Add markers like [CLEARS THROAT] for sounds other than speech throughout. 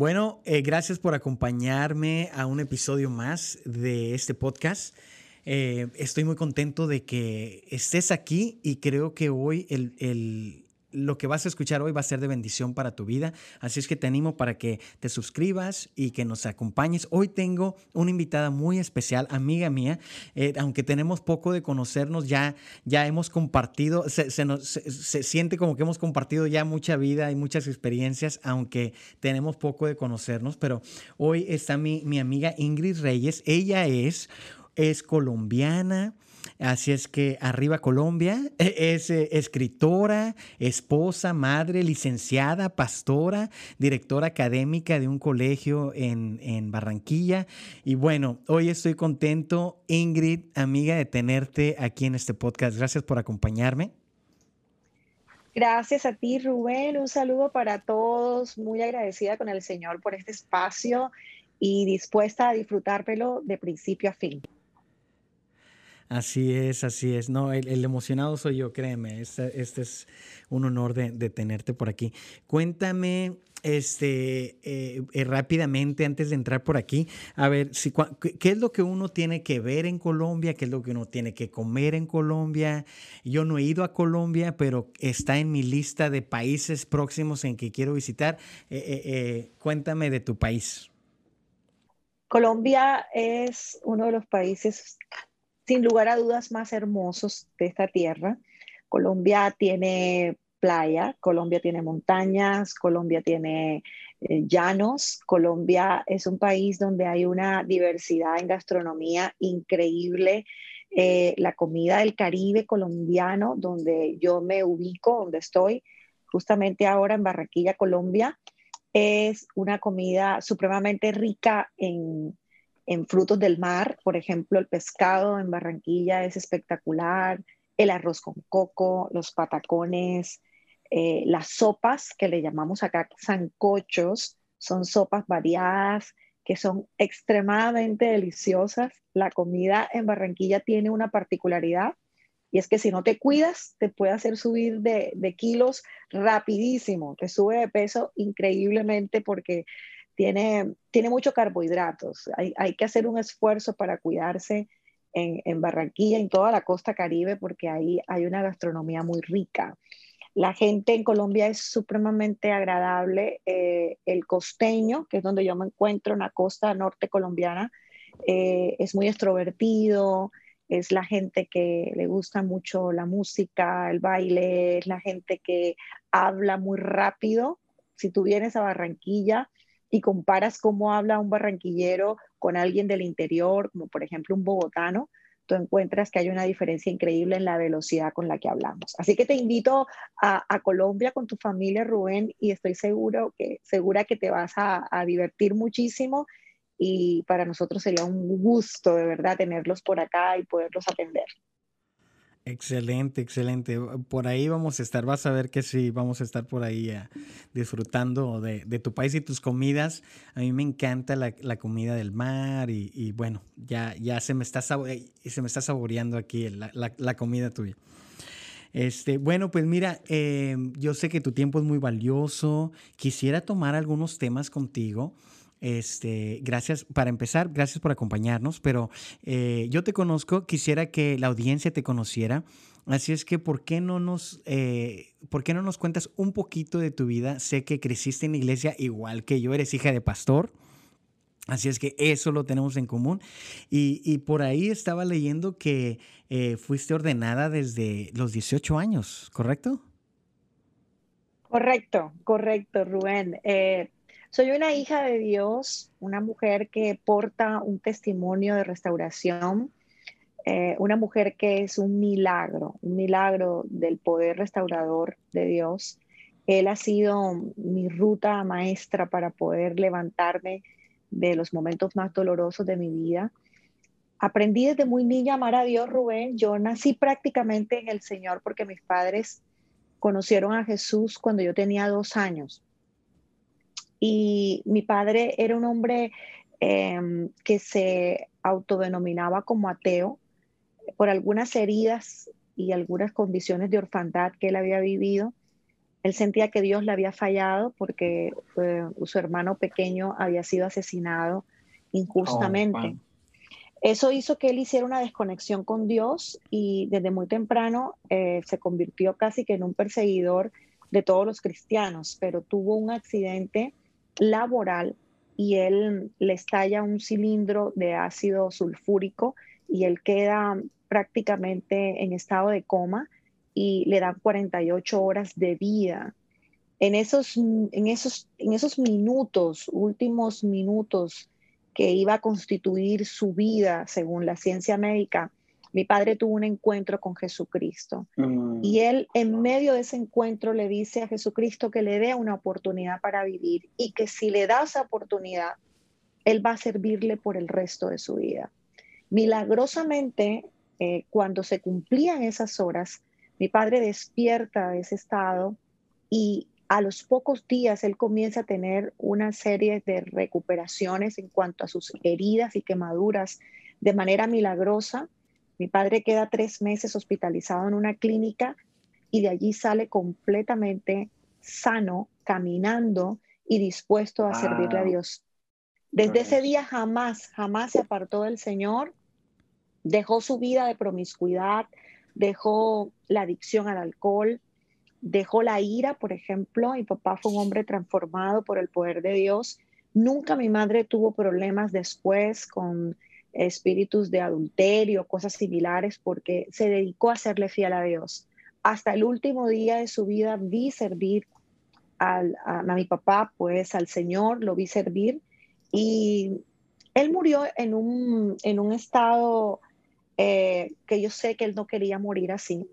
Bueno, eh, gracias por acompañarme a un episodio más de este podcast. Eh, estoy muy contento de que estés aquí y creo que hoy el, el lo que vas a escuchar hoy va a ser de bendición para tu vida. Así es que te animo para que te suscribas y que nos acompañes. Hoy tengo una invitada muy especial, amiga mía. Eh, aunque tenemos poco de conocernos, ya, ya hemos compartido, se, nos, se, siente como que hemos compartido ya mucha vida y muchas experiencias, aunque tenemos poco de conocernos. Pero hoy está mi, mi amiga Ingrid Reyes. Ella es, es colombiana Así es que arriba Colombia [LAUGHS] es eh, escritora, esposa, madre, licenciada, pastora, directora académica de un colegio en, en, Barranquilla. Y bueno, hoy estoy contento, Ingrid, amiga, de tenerte aquí en este podcast. Gracias por acompañarme. Gracias a ti, Rubén. Un saludo para todos. Muy agradecida con el Señor por este espacio y dispuesta a disfrutármelo de principio a fin. Así es, así es. No, el, emocionado soy yo, créeme. Este, es un honor de, tenerte por aquí. Cuéntame, este, eh, eh, rápidamente, antes de entrar por aquí, a ver, si, ¿qué es lo que uno tiene que ver en Colombia? ¿Qué es lo que uno tiene que comer en Colombia? Yo no he ido a Colombia, pero está en mi lista de países próximos en que quiero visitar. Eh, cuéntame de tu país. Colombia es uno de los países sin lugar a dudas más hermosos de esta tierra. Colombia tiene playa, Colombia tiene montañas, Colombia tiene eh, llanos, Colombia es un país donde hay una diversidad en gastronomía increíble. Eh, la comida del Caribe colombiano, donde yo me ubico, donde estoy, justamente ahora en Barranquilla, Colombia, es una comida supremamente rica en, en frutos del mar, por ejemplo, el pescado en Barranquilla es espectacular, el arroz con coco, los patacones, eh, las sopas que le llamamos acá sancochos, son sopas variadas que son extremadamente deliciosas. La comida en Barranquilla tiene una particularidad y es que si no te cuidas, te puede hacer subir de, de kilos rapidísimo, te sube de peso increíblemente porque tiene, tiene muchos carbohidratos. Hay, hay, que hacer un esfuerzo para cuidarse en, en, Barranquilla, en toda la costa caribe, porque ahí hay una gastronomía muy rica. La gente en Colombia es supremamente agradable. Eh, el costeño, que es donde yo me encuentro, en la costa norte colombiana, eh, es muy extrovertido, es la gente que le gusta mucho la música, el baile, es la gente que habla muy rápido. Si tú vienes a Barranquilla, y comparas cómo habla un barranquillero con alguien del interior, como por ejemplo un bogotano, tú encuentras que hay una diferencia increíble en la velocidad con la que hablamos. Así que te invito a, Colombia con tu familia, Rubén, y estoy seguro que, segura que te vas a, a divertir muchísimo y para nosotros sería un gusto de verdad tenerlos por acá y poderlos atender. Excelente, excelente. Por ahí vamos a estar, vas a ver que sí, vamos a estar por ahí eh, disfrutando de, tu país y tus comidas. A mí me encanta la, comida del mar y, bueno, ya, se, me está eh, se saboreando aquí la, comida tuya. Este, bueno, pues mira, eh, yo sé que tu tiempo es muy valioso. Quisiera tomar algunos temas contigo. Este, gracias, para empezar, gracias por acompañarnos, pero eh, yo te conozco, quisiera que la audiencia te conociera, así es que, ¿por qué, no nos, eh, ¿por qué no nos cuentas un poquito de tu vida? Sé que creciste en iglesia igual que yo, eres hija de pastor. Así es que eso lo tenemos en común. Y, por ahí estaba leyendo que eh, fuiste ordenada desde los 18 años, ¿correcto? Correcto, correcto, Rubén. Soy una hija de Dios, una mujer que porta un testimonio de restauración, eh, una mujer que es un milagro, un milagro del poder restaurador de Dios. Él ha sido mi ruta maestra para poder levantarme de los momentos más dolorosos de mi vida. Aprendí desde muy niña a amar a Dios, Rubén. Yo nací prácticamente en el Señor porque mis padres conocieron a Jesús cuando yo tenía dos años y mi padre era un hombre em, que se autodenominaba como ateo por algunas heridas y algunas condiciones de orfandad que él había vivido. Él sentía que Dios le había fallado porque su hermano pequeño había sido asesinado injustamente. Oh, Eso hizo que él hiciera una desconexión con Dios y desde muy temprano eh, se convirtió casi que en un perseguidor de todos los cristianos, pero tuvo un accidente laboral y él le estalla un cilindro de ácido sulfúrico y él queda prácticamente en estado de coma y le dan 48 horas de vida. En esos, en esos, en esos minutos, últimos minutos que iba a constituir su vida según la ciencia médica, mi padre tuvo un encuentro con Jesucristo. Mm. Y él en medio de ese encuentro le dice a Jesucristo que le dé una oportunidad para vivir y que si le da esa oportunidad, él va a servirle por el resto de su vida. Milagrosamente, eh, cuando se cumplían esas horas, mi padre despierta de ese estado y a los pocos días él comienza a tener una serie de recuperaciones en cuanto a sus heridas y quemaduras de manera milagrosa. Mi padre queda tres meses hospitalizado en una clínica y de allí sale completamente sano, caminando y dispuesto a servirle a Dios. Desde ese día jamás, jamás se apartó del Señor, dejó su vida de promiscuidad, dejó la adicción al alcohol, dejó la ira, por ejemplo. Mi papá fue un hombre transformado por el poder de Dios. Nunca mi madre tuvo problemas después con espíritus de adulterio, cosas similares, porque se dedicó a serle fiel a Dios. Hasta el último día de su vida vi servir a, mi papá, pues al Señor, lo vi servir. Y él murió en un, en un estado eh, que yo sé que él no quería morir así,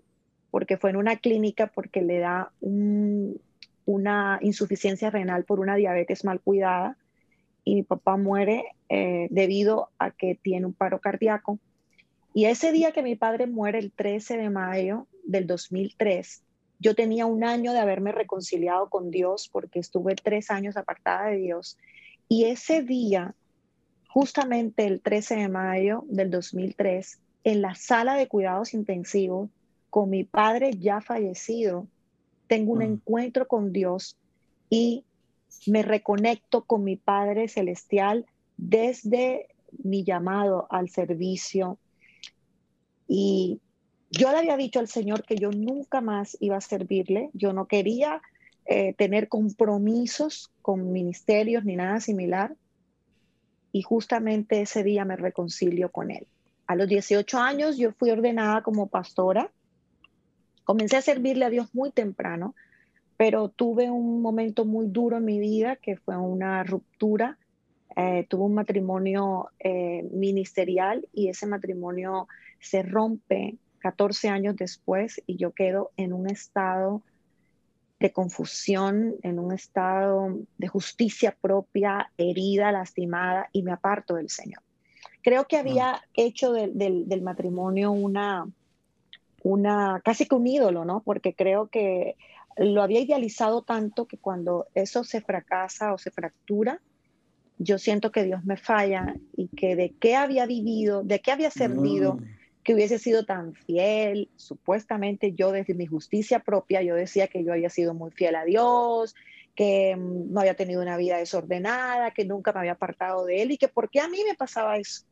porque fue en una clínica porque le da una insuficiencia renal por una diabetes mal cuidada y mi papá muere eh, debido a que tiene un paro cardíaco. Y ese día que mi padre muere, el 13 de mayo del 2003, yo tenía un año de haberme reconciliado con Dios porque estuve tres años apartada de Dios. Y ese día, justamente el 13 de mayo del 2003, en la sala de cuidados intensivos con mi padre ya fallecido, tengo un mm. encuentro con Dios y me reconecto con mi Padre Celestial desde mi llamado al servicio. Y yo le había dicho al Señor que yo nunca más iba a servirle, yo no quería eh, tener compromisos con ministerios ni nada similar. Y justamente ese día me reconcilio con Él. A los 18 años yo fui ordenada como pastora. Comencé a servirle a Dios muy temprano, pero tuve un momento muy duro en mi vida que fue una ruptura. Eh, tuve un matrimonio eh, ministerial y ese matrimonio se rompe 14 años después y yo quedo en un estado de confusión, en un estado de justicia propia, herida, lastimada y me aparto del Señor. Creo que había hecho del matrimonio una, una, casi que un ídolo, ¿no? Porque creo que lo había idealizado tanto que cuando eso se fracasa o se fractura, yo siento que Dios me falla y que de qué había vivido, de qué había servido, que hubiese sido tan fiel. Supuestamente yo desde mi justicia propia, yo decía que yo había sido muy fiel a Dios, que mm, no había tenido una vida desordenada, que nunca me había apartado de Él y que por qué a mí me pasaba eso.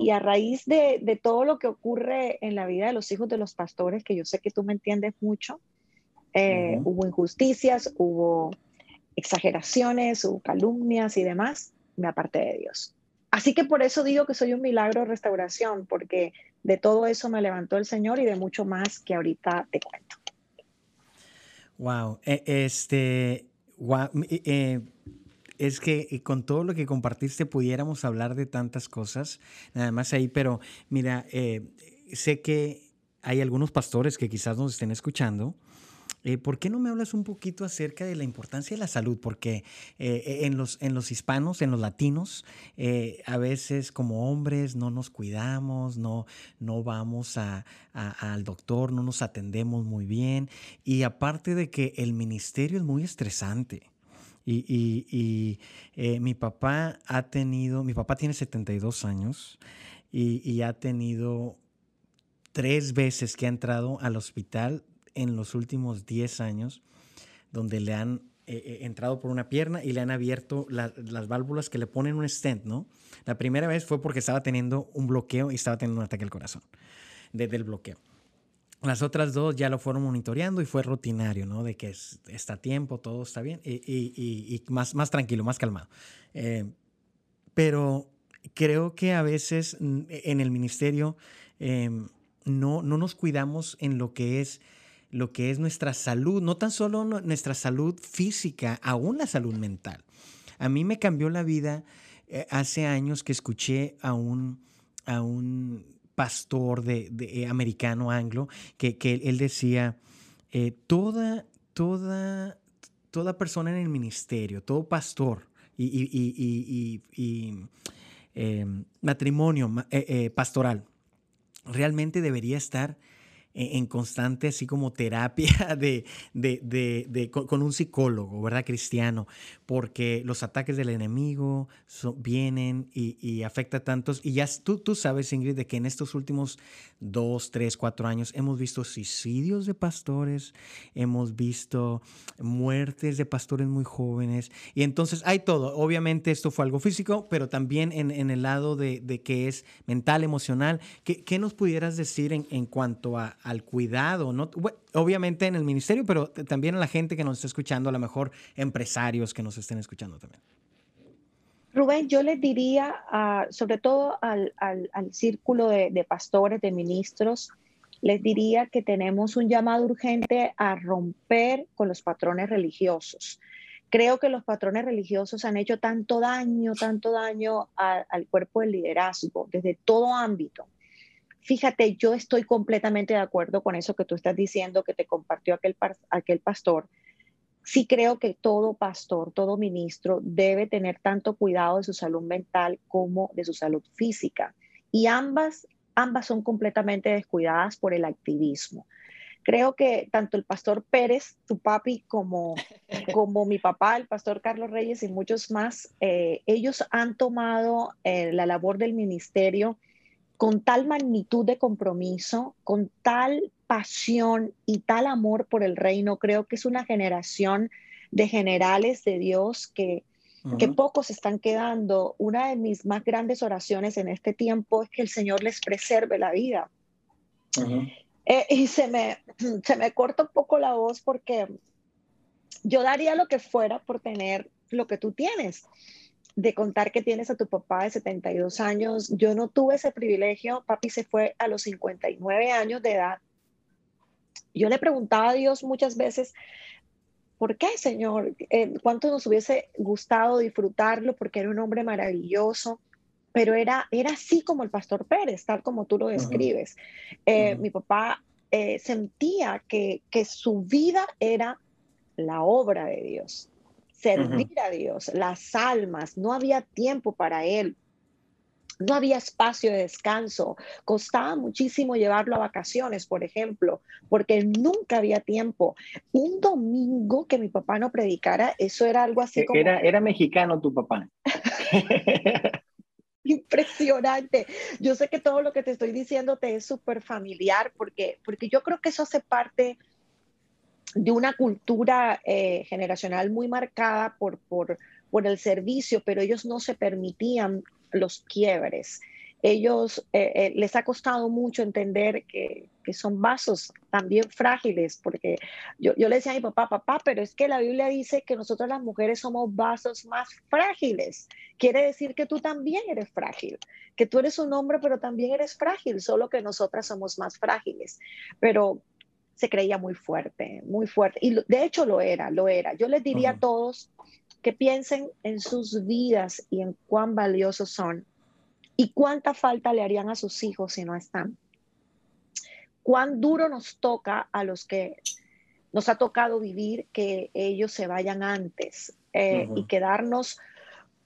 Y a raíz de, todo lo que ocurre en la vida de los hijos de los pastores, que yo sé que tú me entiendes mucho, eh, hubo injusticias, hubo exageraciones, hubo calumnias y demás, me aparté de Dios. Así que por eso digo que soy un milagro de restauración, porque de todo eso me levantó el Señor y de mucho más que ahorita te cuento. Wow, e, este, eh, es que con todo lo que compartiste pudiéramos hablar de tantas cosas, nada más ahí, pero mira, eh, sé que hay algunos pastores que quizás nos estén escuchando eh, ¿Por qué no me hablas un poquito acerca de la importancia de la salud? Porque eh, en, los, en los hispanos, en los latinos, eh, a veces como hombres no nos cuidamos, no, no vamos al doctor, no nos atendemos muy bien. Y aparte de que el ministerio es muy estresante. Y, mi papá ha tenido, mi papá tiene 72 años y, y ha tenido tres veces que ha entrado al hospital en los últimos 10 años donde le han eh, eh, entrado por una pierna y le han abierto las válvulas que le ponen un stent, ¿no? La primera vez fue porque estaba teniendo un bloqueo y estaba teniendo un ataque al corazón desde el bloqueo. Las otras dos ya lo fueron monitoreando y fue rutinario, ¿no? De que está a tiempo, todo está bien y, más, más tranquilo, más calmado. Eh, pero creo que a veces en el ministerio em, no, no nos cuidamos en lo que es lo que es nuestra salud, no tan solo nuestra salud física, aún la salud mental. A mí me cambió la vida eh, hace años que escuché a un, a un pastor de, eh, americano anglo que, él decía, eh, toda, toda, toda persona en el ministerio, todo pastor y, em, matrimonio pastoral realmente debería estar en constante, así como terapia [LAUGHS] de, de, con, un psicólogo, ¿verdad? Cristiano, porque los ataques del enemigo vienen y, y afecta a tantos. Y ya tú, tú sabes, Ingrid, de que en estos últimos dos, tres, cuatro años hemos visto suicidios de pastores, hemos visto muertes de pastores muy jóvenes. Y entonces hay todo. Obviamente esto fue algo físico, pero también en, en el lado de, que es mental, emocional. ¿Qué, qué nos pudieras decir en, en cuanto a al cuidado, ¿no? obviamente en el ministerio, pero también a la gente que nos está escuchando, a lo mejor empresarios que nos estén escuchando también. Rubén, yo les diría, sobre todo al, círculo de, pastores, de ministros, les diría que tenemos un llamado urgente a romper con los patrones religiosos. Creo que los patrones religiosos han hecho tanto daño, tanto daño al cuerpo del liderazgo desde todo ámbito. Fíjate, yo estoy completamente de acuerdo con eso que tú estás diciendo, que te compartió aquel, aquel pastor. Sí creo que todo pastor, todo ministro debe tener tanto cuidado de su salud mental como de su salud física. Y ambas, ambas son completamente descuidadas por el activismo. Creo que tanto el pastor Pérez, tu papi, como, [LAUGHS] como mi papá, el pastor Carlos Reyes y muchos más, eh, ellos han tomado eh, la labor del ministerio con tal magnitud de compromiso, con tal pasión y tal amor por el reino. Creo que es una generación de generales de Dios que, que pocos están quedando. Una de mis más grandes oraciones en este tiempo es que el Señor les preserve la vida. Eh, y se me, [CLEARS THROAT] se me corta un poco la voz porque yo daría lo que fuera por tener lo que tú tienes de contar que tienes a tu papá de 72 años. Yo no tuve ese privilegio. Papi se fue a los 59 años de edad. Yo le preguntaba a Dios muchas veces, ¿por qué, Señor? Eh, ¿Cuánto nos hubiese gustado disfrutarlo? Porque era un hombre maravilloso, pero era, era así como el pastor Pérez, tal como tú lo describes. Eh, mi papá eh, sentía que, que su vida era la obra de Dios servir a Dios, las almas, no había tiempo para él. No había espacio de descanso. Costaba muchísimo llevarlo a vacaciones, por ejemplo, porque nunca había tiempo. Un domingo que mi papá no predicara, eso era algo así e-, como... Era, era mexicano tu papá. [LAUGHS] Impresionante. Yo sé que todo lo que te estoy diciendo te es súper familiar porque, porque yo creo que eso hace parte de una cultura eh, generacional muy marcada por, por, por, el servicio, pero ellos no se permitían los quiebres. Ellos eh, eh, les ha costado mucho entender que, que, son vasos también frágiles, porque yo, yo le decía a mi papá, papá, pero es que la Biblia dice que nosotros las mujeres somos vasos más frágiles. Quiere decir que tú también eres frágil, que tú eres un hombre, pero también eres frágil, solo que nosotras somos más frágiles. Pero se creía muy fuerte, muy fuerte. Y de hecho lo era, lo era. Yo les diría a todos que piensen en sus vidas y en cuán valiosos son y cuánta falta le harían a sus hijos si no están. Cuán duro nos toca a los que nos ha tocado vivir que ellos se vayan antes eh, y quedarnos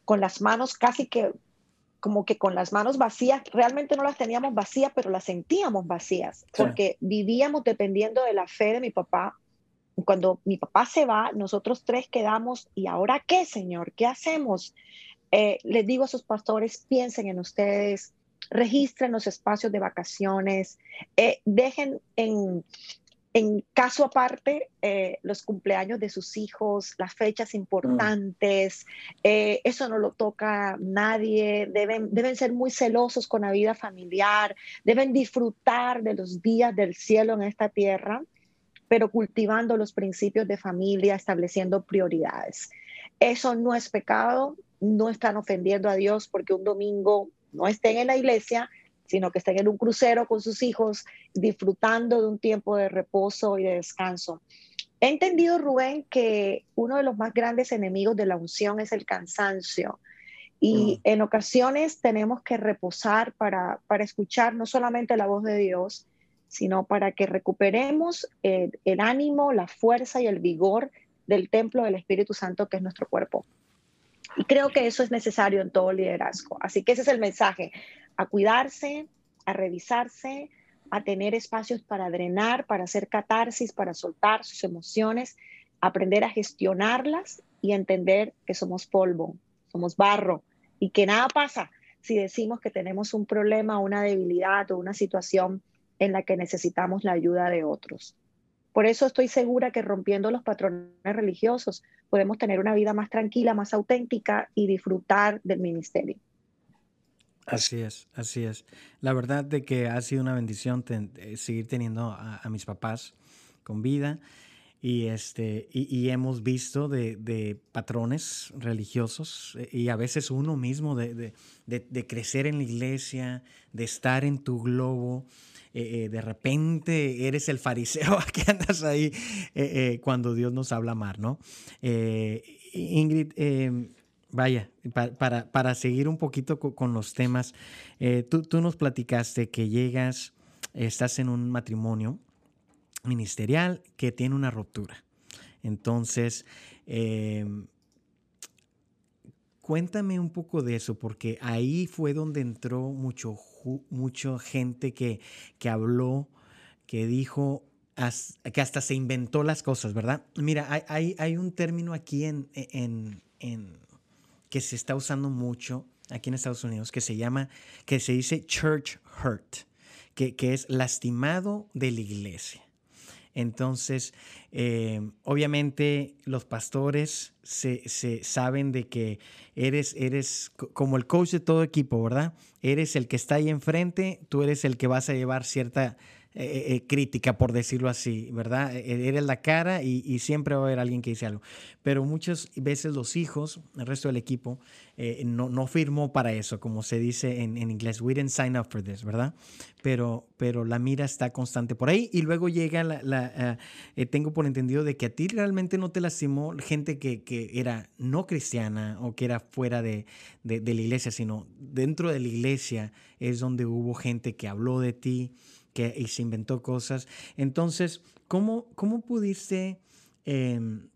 con las manos casi que como que con las manos vacías, realmente no las teníamos vacías, pero las sentíamos vacías, porque vivíamos dependiendo de la fe de mi papá. Cuando mi papá se va, nosotros tres quedamos, ¿y ahora qué, Señor? ¿Qué hacemos? Eh, les digo a sus pastores, piensen en ustedes, registren los espacios de vacaciones, eh, dejen en, en caso aparte, eh, los cumpleaños de sus hijos, las fechas importantes, eh, eso no lo toca nadie, deben, deben ser muy celosos con la vida familiar, deben disfrutar de los días del cielo en esta tierra, pero cultivando los principios de familia, estableciendo prioridades. Eso no es pecado, no están ofendiendo a Dios porque un domingo no estén en la iglesia, sino que estén en un crucero con sus hijos, disfrutando de un tiempo de reposo y de descanso. He entendido, Rubén, que uno de los más grandes enemigos de la unción es el cansancio. Y en ocasiones tenemos que reposar para, para escuchar no solamente la voz de Dios, sino para que recuperemos el, el ánimo, la fuerza y el vigor del templo del Espíritu Santo que es nuestro cuerpo. Y creo que eso es necesario en todo liderazgo. Así que ese es el mensaje a cuidarse, a revisarse, a tener espacios para drenar, para hacer catarsis, para soltar sus emociones, aprender a gestionarlas y entender que somos polvo, somos barro y que nada pasa si decimos que tenemos un problema, una debilidad o una situación en la que necesitamos la ayuda de otros. Por eso estoy segura que rompiendo los patrones religiosos podemos tener una vida más tranquila, más auténtica y disfrutar del ministerio. Así es, así es. La verdad de que ha sido una bendición eh, seguir teniendo a, mis papás con vida y, este, y, hemos visto de, patrones religiosos eh, y a veces uno mismo de, crecer en la iglesia, de estar en tu globo. Eh, de repente eres el fariseo [LAUGHS] que andas ahí cuando Dios nos habla mal, ¿no? Ingrid, em, Vaya, para, para, seguir un poquito con, los temas, eh, tú, tú, nos platicaste que llegas, estás en un matrimonio ministerial que tiene una ruptura. Entonces, em, cuéntame un poco de eso, porque ahí fue donde entró mucho, mucha gente que, que habló, que dijo, que hasta se inventó las cosas, ¿verdad? Mira, hay, hay, hay un término aquí en, en que se está usando mucho aquí en Estados Unidos, que se llama, que se dice church hurt, que, es lastimado de la iglesia. Entonces, eh, obviamente los pastores se, saben de que eres, eres como el coach de todo equipo, ¿verdad? Eres el que está ahí enfrente, tú eres el que vas a llevar cierta eh, eh, eh, crítica, por decirlo así, ¿verdad? E, e, eres la cara y, siempre va a haber alguien que dice algo. Pero muchas veces los hijos, el resto del equipo, no, no, firmó para eso, como se dice en, en, inglés. We didn't sign up for this, ¿verdad? Pero, pero la mira está constante por ahí y luego llega la... tengo por entendido de que a ti realmente no te lastimó gente que, que era no cristiana o que era fuera de, de, de la iglesia, sino dentro de la iglesia es donde hubo gente que habló de ti, y se inventó cosas. Entonces, ¿cómo, cómo pudiste... Em,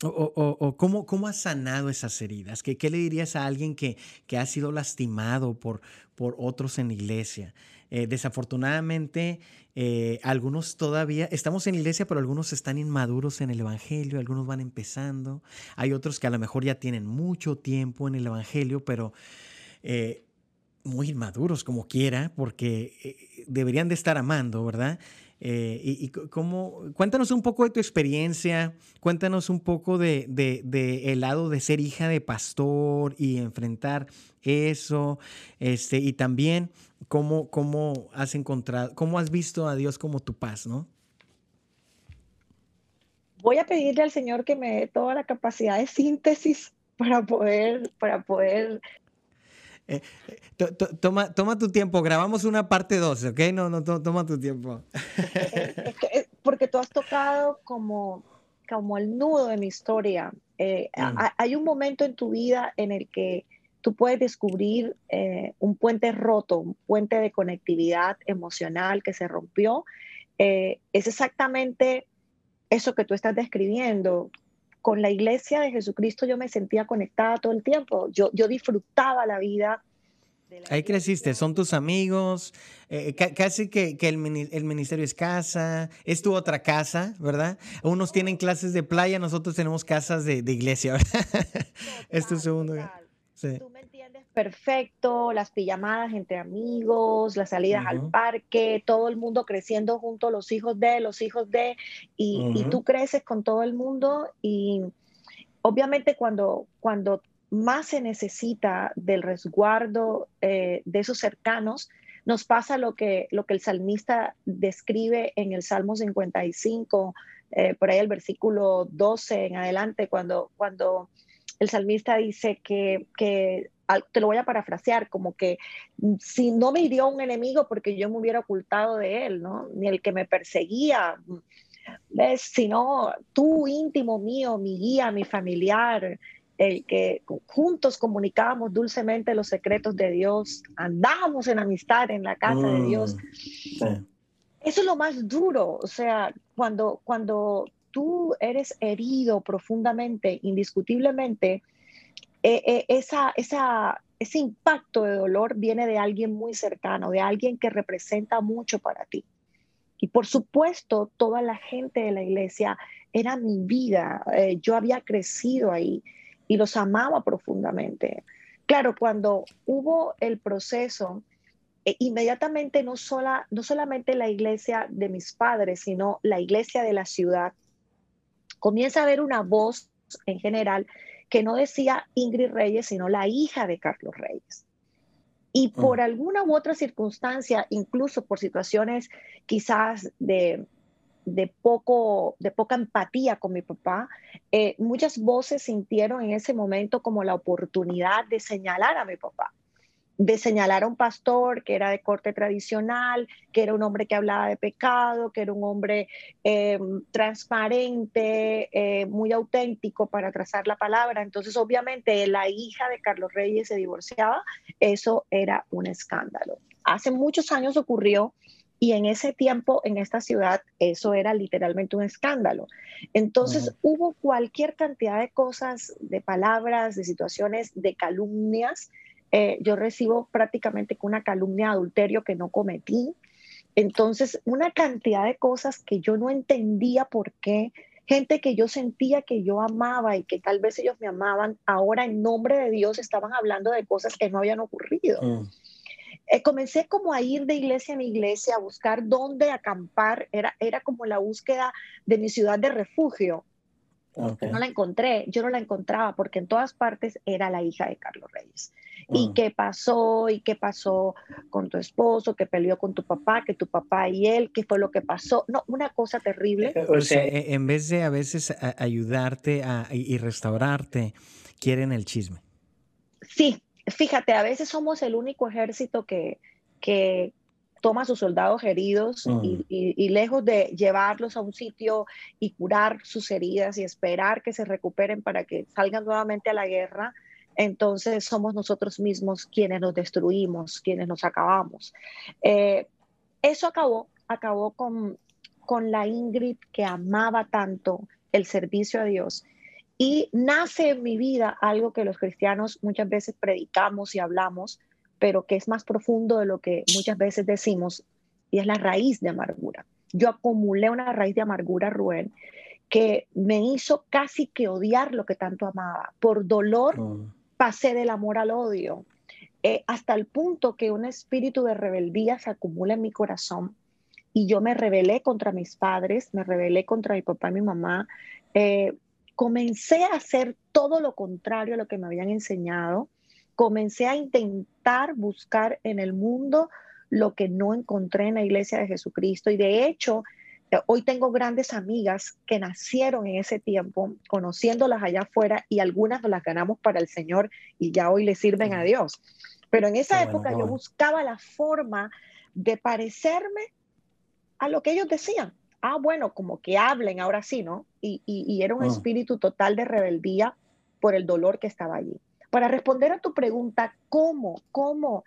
o, cómo, cómo, has sanado esas heridas? ¿Qué, qué le dirías a alguien que, que, ha sido lastimado por, por otros en la iglesia? Eh, desafortunadamente, eh, algunos todavía, estamos en la iglesia, pero algunos están inmaduros en el Evangelio, algunos van empezando, hay otros que a lo mejor ya tienen mucho tiempo en el Evangelio, pero eh, muy inmaduros como quiera, porque eh, deberían de estar amando, ¿verdad? Eh, y, cómo, cuéntanos un poco de tu experiencia, cuéntanos un poco de, de, el lado de ser hija de pastor y enfrentar eso, este, y también cómo, cómo has encontrado, cómo has visto a Dios como tu paz, ¿no? Voy a pedirle al Señor que me dé toda la capacidad de síntesis para poder, para poder eh, toma, toma tu tiempo, grabamos una parte 2, ¿ok? No, no, toma tu tiempo. porque tú has tocado como, como el nudo de mi historia. Eh, mm. Hay un momento en tu vida en el que tú puedes descubrir eh, un puente roto, un puente de conectividad emocional que se rompió. es exactamente eso que tú estás describiendo con la iglesia de Jesucristo yo me sentía conectada todo el tiempo. Yo, yo disfrutaba la vida. Ahí creciste, son tus amigos, eh, casi que, que el, ministerio es casa, es tu otra casa, ¿verdad? Unos tienen clases de playa, nosotros tenemos casas de, iglesia, [LAUGHS] ¿verdad? es tu segundo. Sí. Perfecto, las pijamadas entre amigos, las salidas al parque, todo el mundo creciendo junto, los hijos de, los hijos de, y, tú creces con todo el mundo y obviamente cuando, cuando más se necesita del resguardo eh, de esos cercanos, nos pasa lo que, lo que el salmista describe en el Salmo 55, eh, por ahí el versículo 12 en adelante, cuando, cuando el salmista dice que, que, te lo voy a parafrasear, como que mm, si no me hirió un enemigo porque yo me hubiera ocultado de él, ¿no? Ni el que me perseguía, ¿ves? Sino tú íntimo mío, mi guía, mi familiar, el que juntos comunicábamos dulcemente los secretos de Dios, andábamos en amistad en la casa de Dios. Mm, Eso es lo más duro, o sea, cuando, cuando tú eres herido profundamente, indiscutiblemente, eh, eh, esa, esa, ese impacto de dolor viene de alguien muy cercano, de alguien que representa mucho para ti. Y por supuesto, toda la gente de la iglesia era mi vida, eh, yo había crecido ahí y los amaba profundamente. Claro, cuando hubo el proceso, inmediatamente no, sola, no solamente la iglesia de mis padres, sino la iglesia de la ciudad, comienza a haber una voz en general que no decía Ingrid Reyes, sino la hija de Carlos Reyes. Y mm. por alguna u otra circunstancia, incluso por situaciones quizás de, de, poco, de poca empatía con mi papá, eh, muchas voces sintieron en ese momento como la oportunidad de señalar a mi papá de señalar a un pastor que era de corte tradicional, que era un hombre que hablaba de pecado, que era un hombre em, transparente, eh, muy auténtico para trazar la palabra. Entonces, obviamente, la hija de Carlos Reyes se divorciaba, eso era un escándalo. Hace muchos años ocurrió y en ese tiempo, en esta ciudad, eso era literalmente un escándalo. Entonces hubo cualquier cantidad de cosas, de palabras, de situaciones, de calumnias. Eh, yo recibo prácticamente una calumnia de adulterio que no cometí. Entonces, una cantidad de cosas que yo no entendía por qué. Gente que yo sentía que yo amaba y que tal vez ellos me amaban, ahora en nombre de Dios estaban hablando de cosas que no habían ocurrido. Mm. Eh, comencé como a ir de iglesia en iglesia, a buscar dónde acampar, era, era como la búsqueda de mi ciudad de refugio. No la encontré, yo no la encontraba porque en todas partes era la hija de Carlos Reyes. ¿Y mm. qué pasó? ¿Y qué pasó con tu esposo? ¿Qué peleó con tu papá? ¿Que tu papá y él? ¿Qué fue lo que pasó? No, una cosa terrible. Eh, o sea, e, en vez de a veces ayudarte a, y restaurarte, quieren el chisme. Sí, fíjate, a veces somos el único ejército que, que toma a sus soldados heridos y, lejos de llevarlos a un sitio y curar sus heridas y esperar que se recuperen para que salgan nuevamente a la guerra, entonces somos nosotros mismos quienes nos destruimos, quienes nos acabamos. Eh, eso acabó, acabó con, con la Ingrid que amaba tanto el servicio a Dios y nace en mi vida algo que los cristianos muchas veces predicamos y hablamos, pero que es más profundo de lo que muchas veces decimos, y es la raíz de amargura. Yo acumulé una raíz de amargura, Rubén, que me hizo casi que odiar lo que tanto amaba. Por dolor mm. pasé del amor al odio, eh, hasta el punto que un espíritu de rebeldía se acumula en mi corazón y yo me rebelé contra mis padres, me rebelé contra mi papá y mi mamá. Eh, comencé a hacer todo lo contrario a lo que me habían enseñado. Comencé a intentar buscar en el mundo lo que no encontré en la iglesia de Jesucristo. Y de hecho, hoy tengo grandes amigas que nacieron en ese tiempo, conociéndolas allá afuera, y algunas nos las ganamos para el Señor y ya hoy le sirven a Dios. Pero en esa época yo buscaba la forma de parecerme a lo que ellos decían ah, bueno, como que hablen ahora sí, ¿no? Y, era un ah. espíritu total de rebeldía por el dolor que estaba allí. Para responder a tu pregunta, ¿cómo, cómo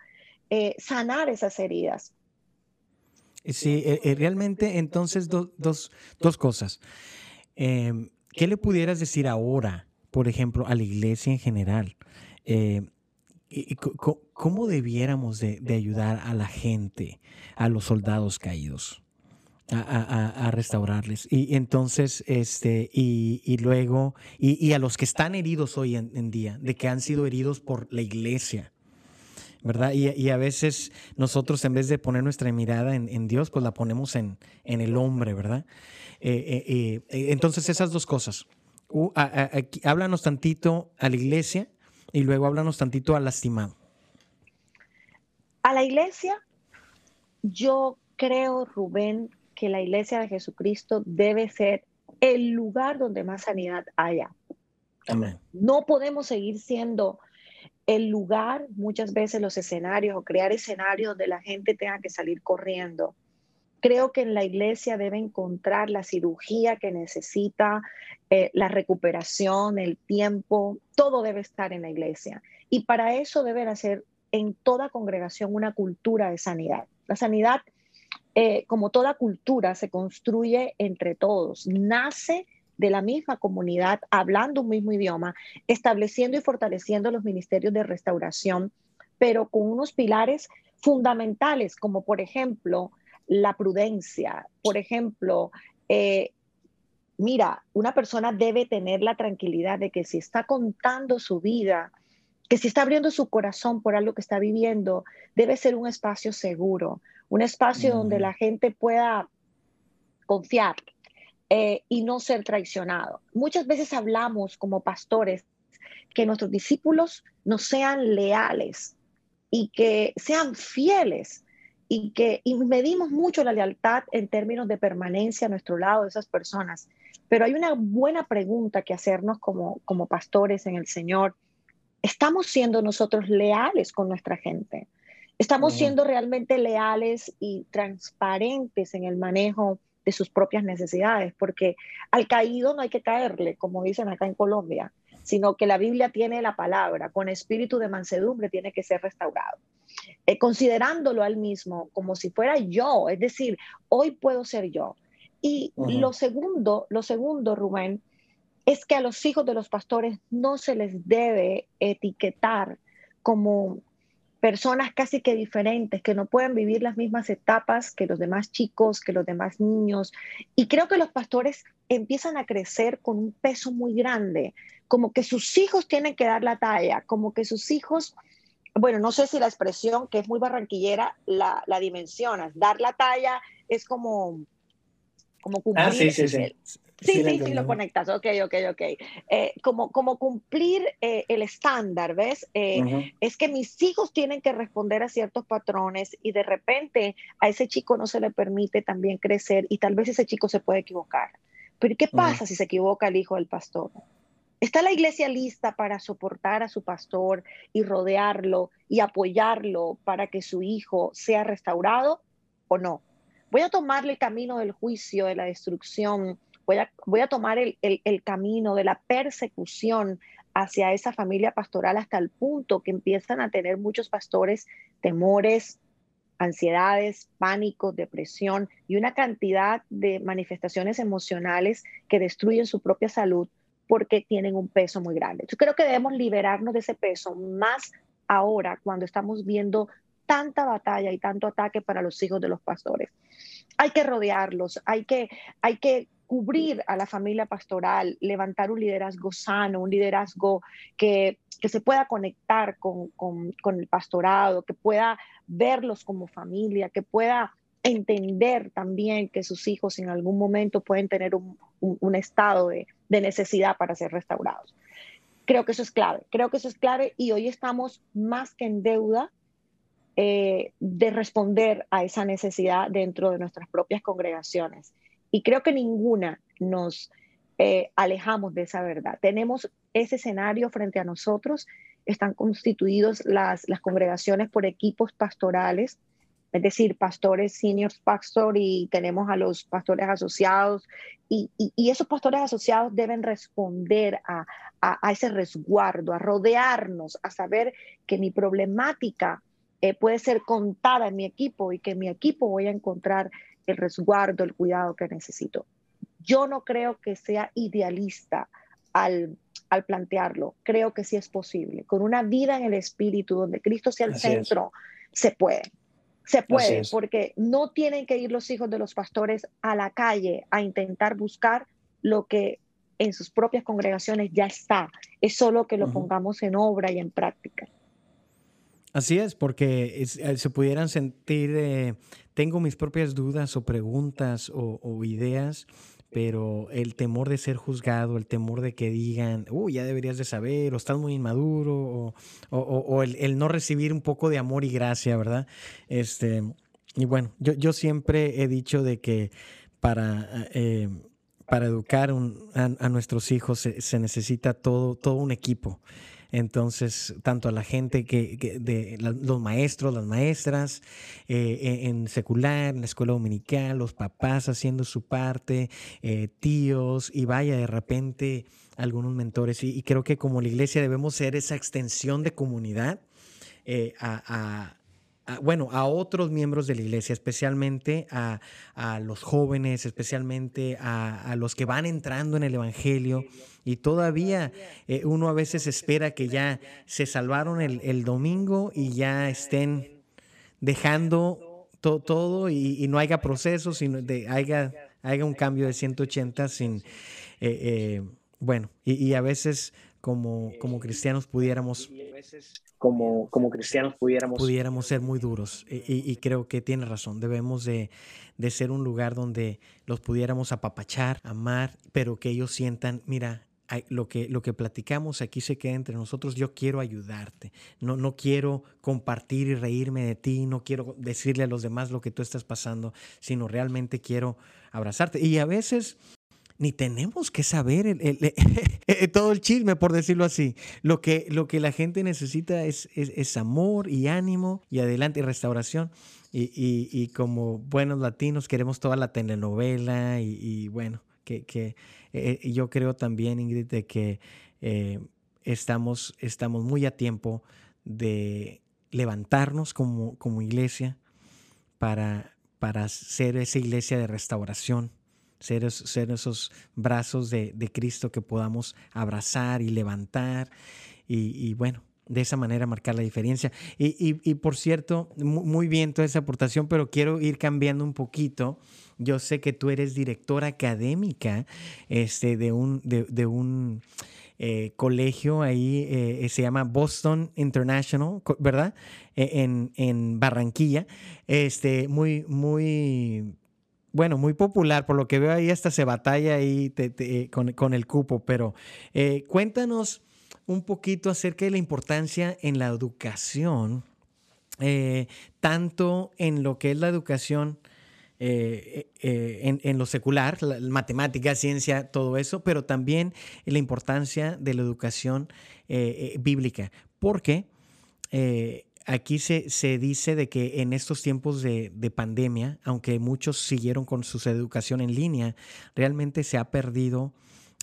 eh, sanar esas heridas? Sí, eh, eh, realmente entonces dos, cosas. Em, ¿Qué le pudieras decir ahora, por ejemplo, a la iglesia en general? ¿Cómo debiéramos de ayudar a la gente, a los soldados caídos? A, restaurarles. Y entonces, este, y, luego, y, a los que están heridos hoy en, día, de que han sido heridos por la iglesia, ¿verdad? Y, a veces nosotros en vez de poner nuestra mirada en, Dios, pues la ponemos en, el hombre, ¿verdad? Eh, eh, entonces esas dos cosas. háblanos tantito a la iglesia y luego háblanos tantito al lastimado. A la iglesia, yo creo, Rubén, que la iglesia de Jesucristo debe ser el lugar donde más sanidad haya. Amén. No podemos seguir siendo el lugar, muchas veces los escenarios o crear escenarios donde la gente tenga que salir corriendo. Creo que en la iglesia debe encontrar la cirugía que necesita, eh, la recuperación, el tiempo, todo debe estar en la iglesia. Y para eso debe hacer en toda congregación una cultura de sanidad. La sanidad, eh, como toda cultura, se construye entre todos, nace de la misma comunidad, hablando un mismo idioma, estableciendo y fortaleciendo los ministerios de restauración, pero con unos pilares fundamentales, como por ejemplo la prudencia, por ejemplo, eh, mira, una persona debe tener la tranquilidad de que si está contando su vida, que si está abriendo su corazón por algo que está viviendo, debe ser un espacio seguro, un espacio donde la gente pueda confiar, eh, y no ser traicionado. Muchas veces hablamos como pastores que nuestros discípulos no sean leales y que sean fieles y que y medimos mucho la lealtad en términos de permanencia a nuestro lado de esas personas. Pero hay una buena pregunta que hacernos como, como pastores en el Señor. ¿Estamos siendo nosotros leales con nuestra gente? ¿Estamos siendo realmente leales y transparentes en el manejo de sus propias necesidades, porque al caído no hay que caerle, como dicen acá en Colombia, sino que la Biblia tiene la palabra, con espíritu de mansedumbre tiene que ser restaurado. Eh, considerándolo al mismo como si fuera yo, es decir, hoy puedo ser yo. Y lo segundo, lo segundo, Rubén, es que a los hijos de los pastores no se les debe etiquetar como personas casi que diferentes, que no pueden vivir las mismas etapas que los demás chicos, que los demás niños. Y creo que los pastores empiezan a crecer con un peso muy grande, como que sus hijos tienen que dar la talla, como que sus hijos, bueno, no sé si la expresión que es muy barranquillera la, la dimensionas, dar la talla es como, como cumplir. Ah, sí, sí, sí. Sí, sí, sí, lo conectas. Ok, ok, ok. Eh, como, como cumplir eh, el estándar, ¿ves? Eh, es que mis hijos tienen que responder a ciertos patrones y de repente a ese chico no se le permite también crecer y tal vez ese chico se puede equivocar. Pero ¿qué pasa si se equivoca el hijo del pastor? ¿Está la iglesia lista para soportar a su pastor y rodearlo y apoyarlo para que su hijo sea restaurado o no? Voy a tomarle el camino del juicio, de la destrucción, voy a, tomar el, camino de la persecución hacia esa familia pastoral hasta el punto que empiezan a tener muchos pastores temores, ansiedades, pánicos, depresión y una cantidad de manifestaciones emocionales que destruyen su propia salud porque tienen un peso muy grande. Yo creo que debemos liberarnos de ese peso más ahora cuando estamos viendo tanta batalla y tanto ataque para los hijos de los pastores. Hay que rodearlos, hay que, hay que cubrir a la familia pastoral, levantar un liderazgo sano, un liderazgo que, se pueda conectar con, el pastorado, que pueda verlos como familia, que pueda entender también que sus hijos en algún momento pueden tener un, estado de, necesidad para ser restaurados. Creo que eso es clave, creo que eso es clave y hoy estamos más que en deuda eh, de responder a esa necesidad dentro de nuestras propias congregaciones. Y creo que ninguna nos eh, alejamos de esa verdad. Tenemos ese escenario frente a nosotros, están constituidos las, las congregaciones por equipos pastorales, es decir, pastores, seniors pastor y tenemos a los pastores asociados y, y, esos pastores asociados deben responder a, a, ese resguardo, a rodearnos, a saber que mi problemática eh, puede ser contada en mi equipo y que en mi equipo voy a encontrar el resguardo, el cuidado que necesito. Yo no creo que sea idealista al, plantearlo, creo que sí es posible. Con una vida en el Espíritu, donde Cristo sea el centro, se puede. Se puede, porque no tienen que ir los hijos de los pastores a la calle a intentar buscar lo que en sus propias congregaciones ya está. Es solo que lo pongamos en obra y en práctica. Así es, porque eh, se pudieran sentir, eh, tengo mis propias dudas o preguntas o, ideas, pero el temor de ser juzgado, el temor de que digan, uy, ya deberías de saber, o estás muy inmaduro, o, el, no recibir un poco de amor y gracia, ¿verdad? Este, y bueno, yo, siempre he dicho de que para... Eh, para educar a, nuestros hijos se, necesita todo, todo un equipo. Entonces, tanto a la gente que, de los maestros, las maestras, eh, e, en secular, en la escuela dominical, los papás haciendo su parte, eh, tíos, y vaya, de repente algunos mentores. Y, creo que como la iglesia debemos ser esa extensión de comunidad eh, a bueno, a otros miembros de la iglesia, especialmente a, los jóvenes, especialmente a, los que van entrando en el Evangelio. Y todavía eh, uno a veces espera que ya se salvaron el, domingo y ya estén dejando todo y, no haya procesos, sino de, haya, haya un cambio de 180 sin, eh, eh, bueno, y, a veces como, como cristianos pudiéramos como, como cristianos pudiéramos... Pudiéramos ser muy duros y, creo que tiene razón. Debemos de, ser un lugar donde los pudiéramos apapachar, amar, pero que ellos sientan, mira, lo que, lo que platicamos aquí se queda entre nosotros. Yo quiero ayudarte. No, no quiero compartir y reírme de ti. No quiero decirle a los demás lo que tú estás pasando, sino realmente quiero abrazarte. Y a veces ni tenemos que saber el, [LAUGHS] todo el chisme, por decirlo así. Lo que, lo que la gente necesita es, es, amor y ánimo y adelante y restauración. Y, y, como buenos latinos queremos toda la telenovela y, bueno, que, que eh, yo creo también, Ingrid, de que eh, estamos, estamos muy a tiempo de levantarnos como, como iglesia para, para ser esa iglesia de restauración ser, esos brazos de, Cristo que podamos abrazar y levantar y, bueno, de esa manera marcar la diferencia. Y, por cierto, muy bien toda esa aportación, pero quiero ir cambiando un poquito. Yo sé que tú eres directora académica este, de un, eh, colegio ahí, eh, se llama Boston International, ¿verdad? E, en, en Barranquilla. Este, muy, muy bueno, muy popular, por lo que veo ahí hasta se batalla ahí con, el cupo, pero eh, cuéntanos un poquito acerca de la importancia en la educación, eh, tanto en lo que es la educación eh, en, lo secular, la, matemática, ciencia, todo eso, pero también en la importancia de la educación bíblica, porque aquí se, dice de que en estos tiempos de, pandemia, aunque muchos siguieron con su educación en línea, realmente se ha perdido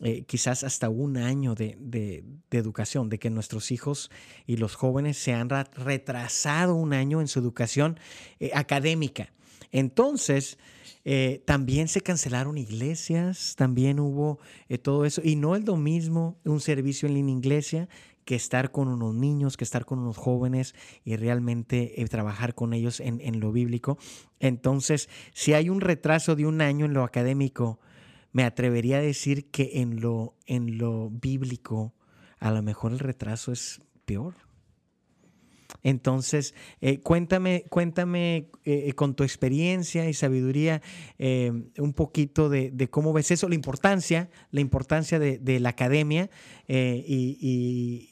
eh, quizás hasta un año de, educación, de que nuestros hijos y los jóvenes se han retrasado un año en su educación eh, académica. Entonces, eh, también se cancelaron iglesias, también hubo todo eso, y no es lo mismo un servicio en línea iglesia que estar con unos niños, que estar con unos jóvenes y realmente eh, trabajar con ellos en, lo bíblico. Entonces, si hay un retraso de un año en lo académico, me atrevería a decir que en lo, en lo bíblico, a lo mejor el retraso es peor. Entonces, eh, cuéntame, cuéntame eh, con tu experiencia y sabiduría un poquito de, cómo ves eso, la importancia, la importancia de, la academia y,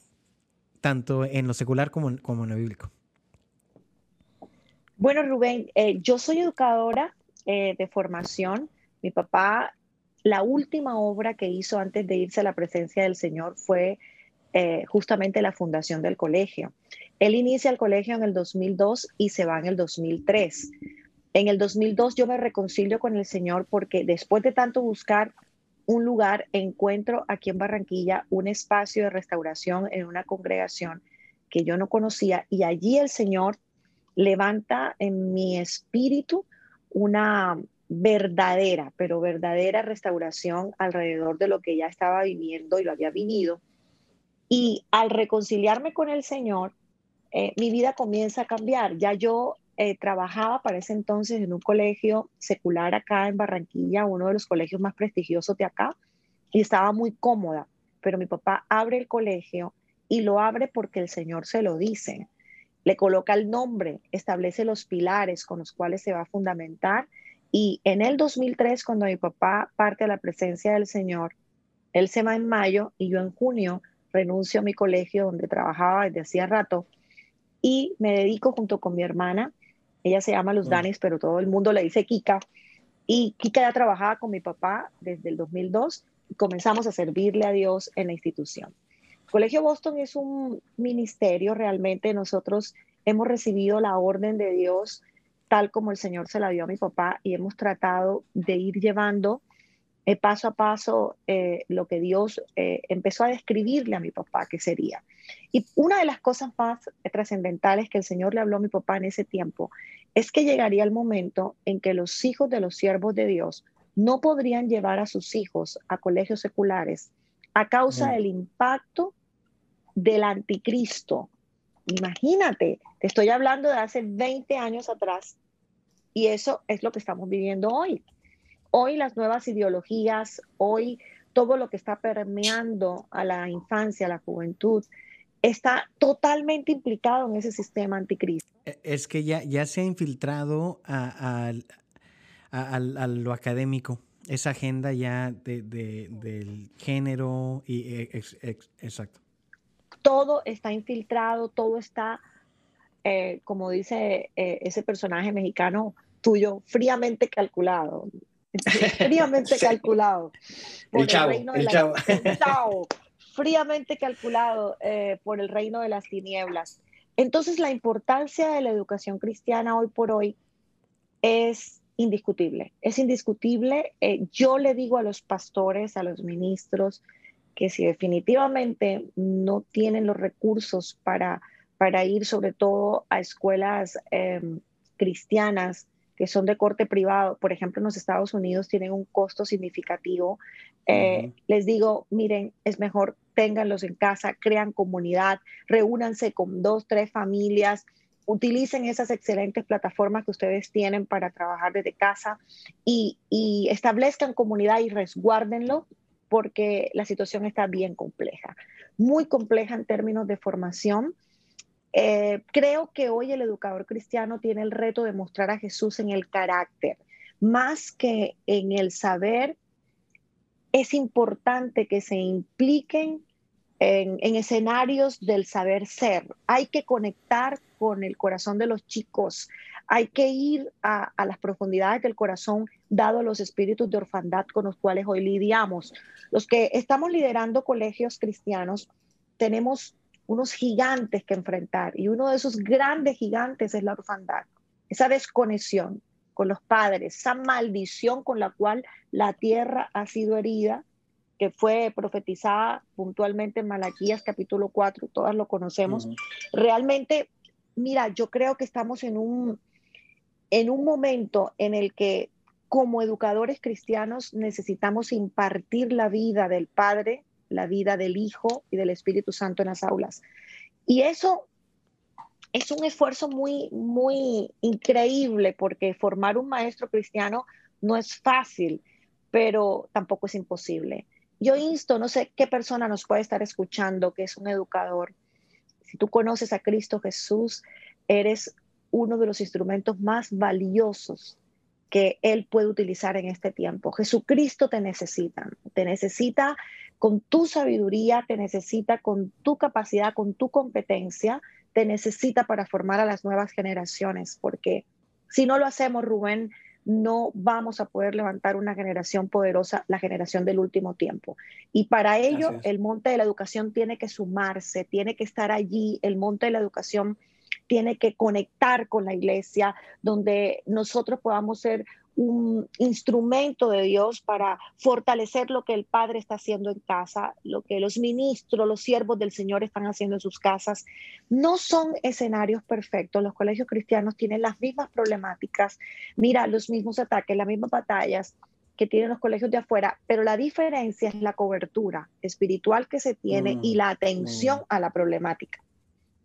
tanto en lo secular como, como en lo bíblico? Bueno, Rubén, eh, yo soy educadora eh, de formación. Mi papá, la última obra que hizo antes de irse a la presencia del Señor fue eh, justamente la fundación del colegio. Él inicia el colegio en el 2002 y se va en el 2003. En el 2002 yo me reconcilio con el Señor porque después de tanto buscar un lugar, encuentro aquí en Barranquilla un espacio de restauración en una congregación que yo no conocía y allí el Señor levanta en mi espíritu una verdadera, pero verdadera restauración alrededor de lo que ya estaba viviendo y lo había venido. Y al reconciliarme con el Señor, eh, mi vida comienza a cambiar. Ya yo eh, trabajaba para ese entonces en un colegio secular acá en Barranquilla, uno de los colegios más prestigiosos de acá, y estaba muy cómoda, pero mi papá abre el colegio y lo abre porque el Señor se lo dice. le coloca el nombre, establece los pilares con los cuales se va a fundamentar. Y en el 2003, cuando mi papá parte a la presencia del Señor, él se va en mayo y yo en junio renuncio a mi colegio donde trabajaba desde hacía rato y me dedico junto con mi hermana, ella se llama Luz mm. Danis, pero todo el mundo le dice Kika, y Kika ya trabajaba con mi papá desde el 2002 y comenzamos a servirle a Dios en la institución. Colegio Boston es un ministerio, realmente nosotros hemos recibido la orden de Dios tal como el Señor se la dio a mi papá y hemos tratado de ir llevando eh, paso a paso eh, lo que Dios eh, empezó a describirle a mi papá que sería. Y una de las cosas más trascendentales que el Señor le habló a mi papá en ese tiempo es que llegaría el momento en que los hijos de los siervos de Dios no podrían llevar a sus hijos a colegios seculares a causa del impacto del anticristo. Imagínate, te estoy hablando de hace 20 años atrás y eso es lo que estamos viviendo hoy. Hoy las nuevas ideologías, hoy todo lo que está permeando a la infancia, a la juventud, está totalmente implicado en ese sistema anticristo. E, es que ya, ya se ha infiltrado a, lo académico, esa agenda ya del género y e, exacto. Todo está infiltrado, todo está, eh, como dice eh, ese personaje mexicano tuyo, fríamente calculado fríamente [LAUGHS] calculado. Por el, chavo, [LAUGHS] el, chavo. fríamente calculado eh, por el reino de las tinieblas. Entonces la importancia de la educación cristiana hoy por hoy es indiscutible, es indiscutible. Eh, yo le digo a los pastores, a los ministros, que si definitivamente no tienen los recursos para, para ir sobre todo a escuelas em, cristianas, que son de corte privado, por ejemplo, en los Estados Unidos tienen un costo significativo. Eh, les digo, miren, es mejor ténganlos en casa, crean comunidad, reúnanse con dos, tres familias, utilicen esas excelentes plataformas que ustedes tienen para trabajar desde casa y, y establezcan comunidad y resguárdenlo porque la situación está bien compleja, muy compleja en términos de formación eh, creo que hoy el educador cristiano tiene el reto de mostrar a Jesús en el carácter, más que en el saber. Es importante que se impliquen en, escenarios del saber ser. Hay que conectar con el corazón de los chicos. Hay que ir a, a las profundidades del corazón, dado los espíritus de orfandad con los cuales hoy lidiamos. Los que estamos liderando colegios cristianos, tenemos unos gigantes que enfrentar y uno de esos grandes gigantes es la orfandad, esa desconexión con los padres, esa maldición con la cual la tierra ha sido herida, que fue profetizada puntualmente en Malaquías capítulo 4, todas lo conocemos. Realmente, mira, yo creo que estamos en un, en un momento en el que como educadores cristianos necesitamos impartir la vida del Padre la vida del Hijo y del Espíritu Santo en las aulas. Y eso es un esfuerzo muy, muy increíble porque formar un maestro cristiano no es fácil, pero tampoco es imposible. Yo insto, no sé qué persona nos puede estar escuchando que es un educador. Si tú conoces a Cristo Jesús, eres uno de los instrumentos más valiosos que Él puede utilizar en este tiempo. Jesucristo te necesita, te necesita con tu sabiduría, te necesita con tu capacidad, con tu competencia, te necesita para formar a las nuevas generaciones, porque si no lo hacemos, Rubén, no vamos a poder levantar una generación poderosa, la generación del último tiempo. Y para ello, el monte de la educación tiene que sumarse, tiene que estar allí, el monte de la educación tiene que conectar con la iglesia, donde nosotros podamos ser un instrumento de Dios para fortalecer lo que el Padre está haciendo en casa, lo que los ministros, los siervos del Señor están haciendo en sus casas. No son escenarios perfectos. Los colegios cristianos tienen las mismas problemáticas, mira, los mismos ataques, las mismas batallas que tienen los colegios de afuera, pero la diferencia es la cobertura espiritual que se tiene y mm, la atención mm. a la problemática.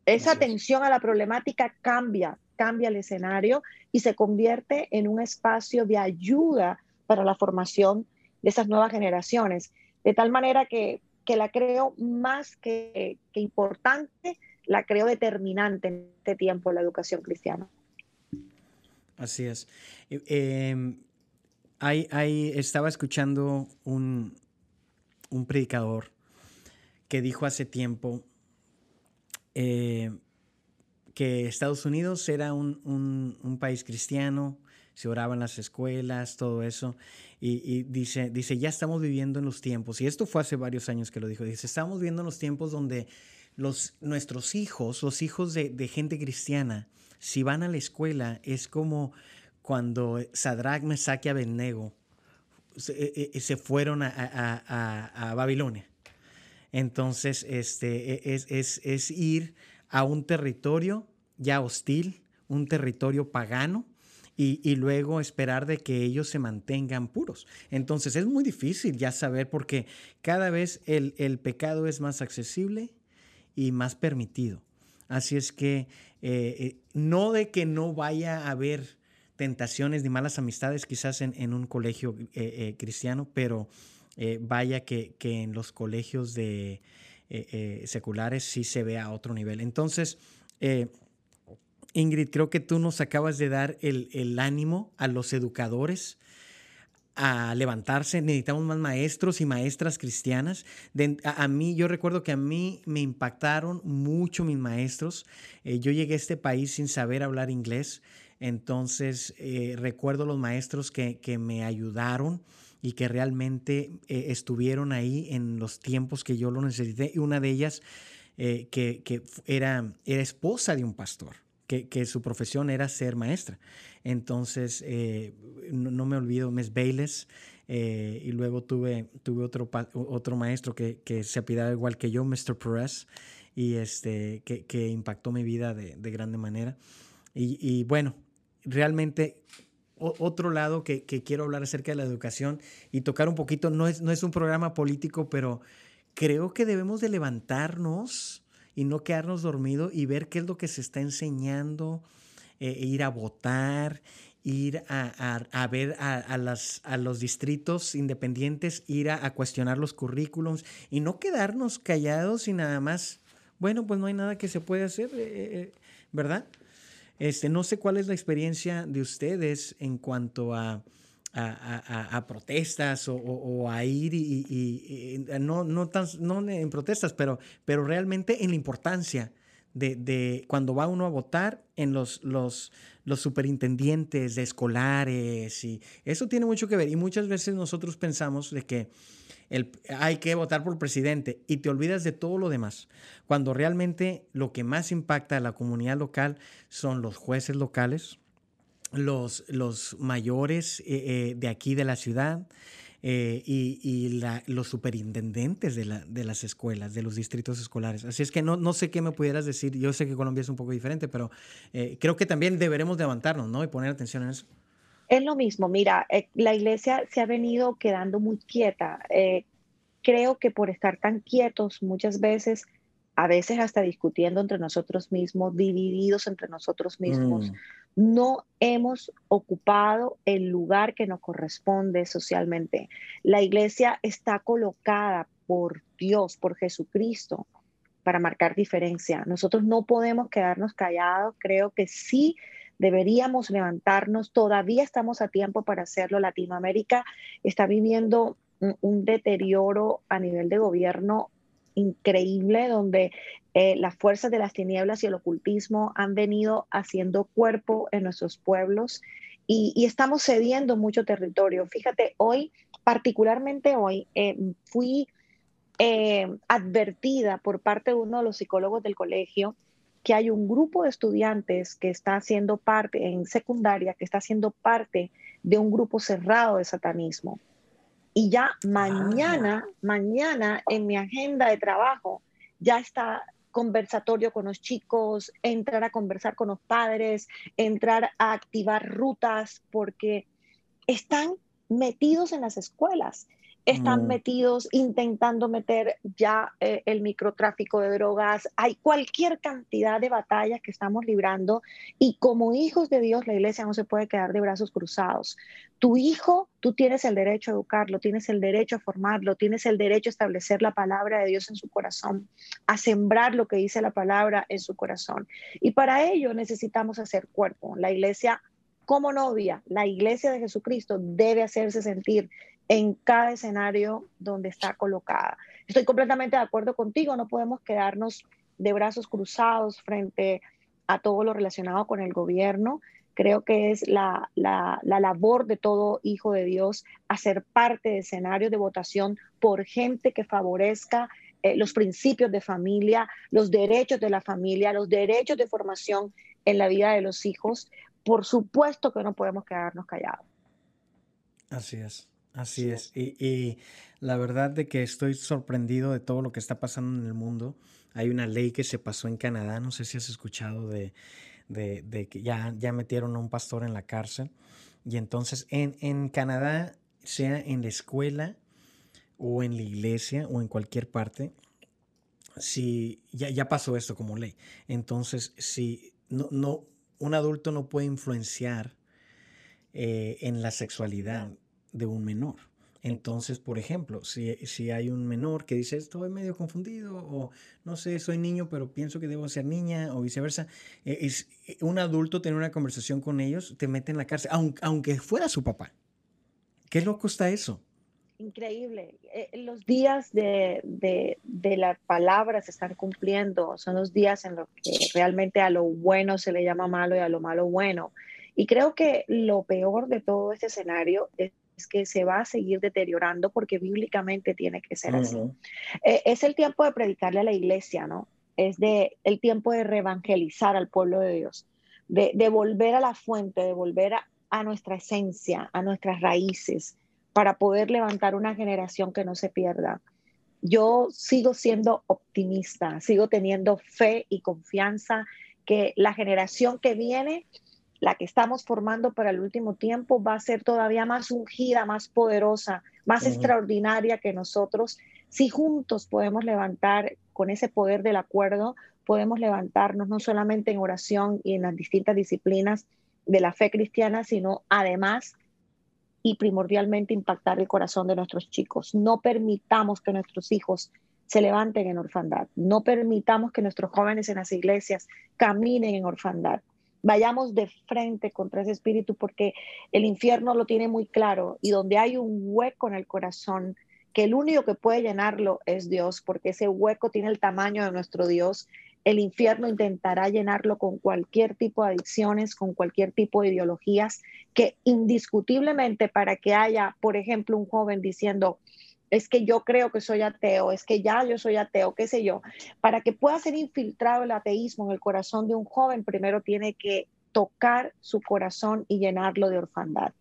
Esa atención a la problemática cambia cambia el escenario y se convierte en un espacio de ayuda para la formación de esas nuevas generaciones. De tal manera que, que la creo más que, importante la creo determinante en este tiempo la educación cristiana. Así es. Eh, hay, estaba escuchando un, un, predicador que dijo hace tiempo eh, que Estados Unidos era un, un, país cristiano, se oraba en las escuelas, todo eso, y, dice, dice, ya estamos viviendo en los tiempos, y esto fue hace varios años que lo dijo, dice, estamos viviendo en los tiempos donde los, nuestros hijos, los hijos de, gente cristiana, si van a la escuela, es como cuando Sadrach, Mesach y Abednego se, eh, eh, se fueron a, a, a, Babilonia. Entonces, este, e, es, es, es, ir a un territorio ya hostil, un territorio pagano, y, y, luego esperar de que ellos se mantengan puros. Entonces, es muy difícil ya saber porque cada vez el, el pecado es más accesible y más permitido. Así es que eh, no de que no vaya a haber tentaciones ni malas amistades quizás en, un colegio eh, eh, cristiano, pero eh, vaya que, en los colegios de, seculares sí se ve a otro nivel. Entonces, Ingrid, creo que tú nos acabas de dar el, ánimo a los educadores a levantarse. Necesitamos más maestros y maestras cristianas. a, mí, yo recuerdo que a mí me impactaron mucho mis maestros. yo llegué a este país sin saber hablar inglés. Entonces, eh, recuerdo los maestros que, me ayudaron y que realmente eh, estuvieron ahí en los tiempos que yo lo necesité. Y una de ellas, eh, que, era, era esposa de un pastor. Que, su profesión era ser maestra. Entonces, no, me olvido, Miss Bayless, y luego tuve, tuve otro, otro maestro que, se apidaba igual que yo, Mr. Perez, y este, que, impactó mi vida de, de grande manera. Y, y, bueno, realmente otro lado que, quiero hablar acerca de la educación y tocar un poquito, no es, no es un programa político, pero creo que debemos de levantarnos y no quedarnos dormidos y ver qué es lo que se está enseñando, eh, e ir a votar, ir a, ver a, las, a, los distritos independientes, ir a, cuestionar los currículums y no quedarnos callados y nada más, bueno, pues no hay nada que se puede hacer, eh, eh, ¿verdad? Este, no sé cuál es la experiencia de ustedes en cuanto a, a, protestas o, a ir y, no, no, tan, no en protestas, pero, pero realmente en la importancia de, de, cuando va uno a votar en los, los, los superintendientes de escolares y eso tiene mucho que ver. Y muchas veces nosotros pensamos de que hay que votar por el presidente y te olvidas de todo lo demás, cuando realmente lo que más impacta a la comunidad local son los jueces locales, los, los mayores eh, eh, de aquí de la ciudad, eh, y, los superintendentes de, la, de, las escuelas, de los distritos escolares. Así es que no, no sé qué me pudieras decir. Yo sé que Colombia es un poco diferente, pero creo que también deberemos levantarnos ¿no? y poner atención en eso. Es lo mismo, mira, eh, la iglesia se ha venido quedando muy quieta. Eh, creo que por estar tan quietos muchas veces, a veces hasta discutiendo entre nosotros mismos, divididos entre nosotros mismos, mm. No hemos ocupado el lugar que nos corresponde socialmente. La iglesia está colocada por Dios, por Jesucristo, para marcar diferencia. Nosotros no podemos quedarnos callados. Creo que sí deberíamos levantarnos, todavía estamos a tiempo para hacerlo. Latinoamérica está viviendo un, deterioro a nivel de gobierno increíble donde eh, las fuerzas de las tinieblas y el ocultismo han venido haciendo cuerpo en nuestros pueblos y, estamos cediendo mucho territorio. Fíjate, hoy, particularmente hoy, eh, fui eh, advertida por parte de uno de los psicólogos del colegio que hay un grupo de estudiantes que está haciendo parte en secundaria, que está haciendo parte de un grupo cerrado de satanismo. Y ya mañana, ah. mañana en mi agenda de trabajo ya está conversatorio con los chicos, entrar a conversar con los padres, entrar a activar rutas, porque están metidos en las escuelas. Están metidos intentando meter ya eh, el microtráfico de drogas. Hay cualquier cantidad de batallas que estamos librando y como hijos de Dios la iglesia no se puede quedar de brazos cruzados. Tu hijo, tú tienes el derecho a educarlo, tienes el derecho a formarlo, tienes el derecho a establecer la palabra de Dios en su corazón, a sembrar lo que dice la palabra en su corazón. Y para ello necesitamos hacer cuerpo. La iglesia como novia, la iglesia de Jesucristo debe hacerse sentir en cada escenario donde está colocada. Estoy completamente de acuerdo contigo, no podemos quedarnos de brazos cruzados frente a todo lo relacionado con el gobierno. Creo que es la, labor de todo hijo de Dios hacer parte de escenarios de votación por gente que favorezca eh, los principios de familia, los derechos de la familia, los derechos de formación en la vida de los hijos. Por supuesto que no podemos quedarnos callados. Así es. Así es. Y, la verdad de que estoy sorprendido de todo lo que está pasando en el mundo. Hay una ley que se pasó en Canadá, no sé si has escuchado de, que ya, ya metieron a un pastor en la cárcel. Y entonces en, en Canadá, sea en la escuela o en la iglesia o en cualquier parte, si ya, ya pasó esto como ley. Entonces, si no, no, un adulto no puede influenciar eh, en la sexualidad de un menor. Entonces, por ejemplo, si, si, hay un menor que dice estoy medio confundido o no sé, soy niño pero pienso que debo ser niña o viceversa, eh, es, eh, un adulto tener una conversación con ellos te mete en la cárcel, aunque, aunque fuera su papá. ¿Qué loco está eso? Increíble. Eh, los días de, de, de la palabra se están cumpliendo. Son los días en los que realmente a lo bueno se le llama malo y a lo malo bueno. Y creo que lo peor de todo este escenario es que se va a seguir deteriorando porque bíblicamente tiene que ser así. Eh, es el tiempo de predicarle a la iglesia, ¿no? Es de, el tiempo de reevangelizar al pueblo de Dios, de, de volver a la fuente, de volver a, a nuestra esencia, a nuestras raíces, para poder levantar una generación que no se pierda. Yo sigo siendo optimista, sigo teniendo fe y confianza que la generación que viene la que estamos formando para el último tiempo va a ser todavía más ungida, más poderosa, más extraordinaria que nosotros. Si juntos podemos levantar con ese poder del acuerdo, podemos levantarnos no solamente en oración y en las distintas disciplinas de la fe cristiana, sino además y primordialmente impactar el corazón de nuestros chicos. No permitamos que nuestros hijos se levanten en orfandad. No permitamos que nuestros jóvenes en las iglesias caminen en orfandad vayamos de frente contra ese espíritu porque el infierno lo tiene muy claro y donde hay un hueco en el corazón, que el único que puede llenarlo es Dios, porque ese hueco tiene el tamaño de nuestro Dios. El infierno intentará llenarlo con cualquier tipo de adicciones, con cualquier tipo de ideologías, que indiscutiblemente para que haya, por ejemplo, un joven diciendo, es que yo creo que soy ateo, es que ya yo soy ateo, qué sé yo. Para que pueda ser infiltrado el ateísmo en el corazón de un joven, primero tiene que tocar su corazón y llenarlo de orfandad.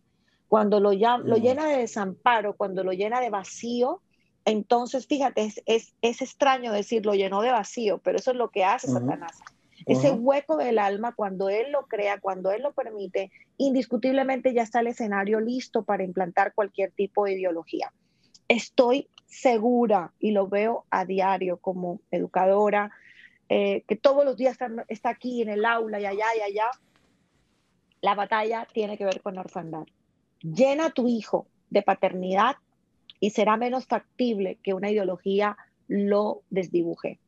Cuando lo, lo mm. llena de desamparo, cuando lo llena de vacío, entonces fíjate, es, es, extraño decir lo llenó de vacío, pero eso es lo que hace Satanás. Ese hueco del alma, cuando él lo crea, cuando él lo permite, indiscutiblemente ya está el escenario listo para implantar cualquier tipo de ideología estoy segura y lo veo a diario como educadora, eh, que todos los días está, aquí en el aula y allá y allá. La batalla tiene que ver con la orfandad. Llena a tu hijo de paternidad y será menos factible que una ideología lo desdibuje.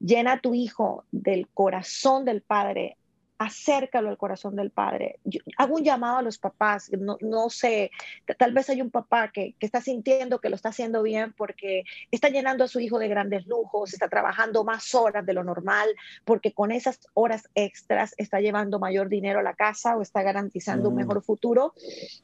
Llena a tu hijo del corazón del Padre acércalo al corazón del padre. hago un llamado a los papás, no, no sé, tal vez hay un papá que, que, está sintiendo que lo está haciendo bien porque está llenando a su hijo de grandes lujos, está trabajando más horas de lo normal, porque con esas horas extras está llevando mayor dinero a la casa o está garantizando un mm. mejor futuro.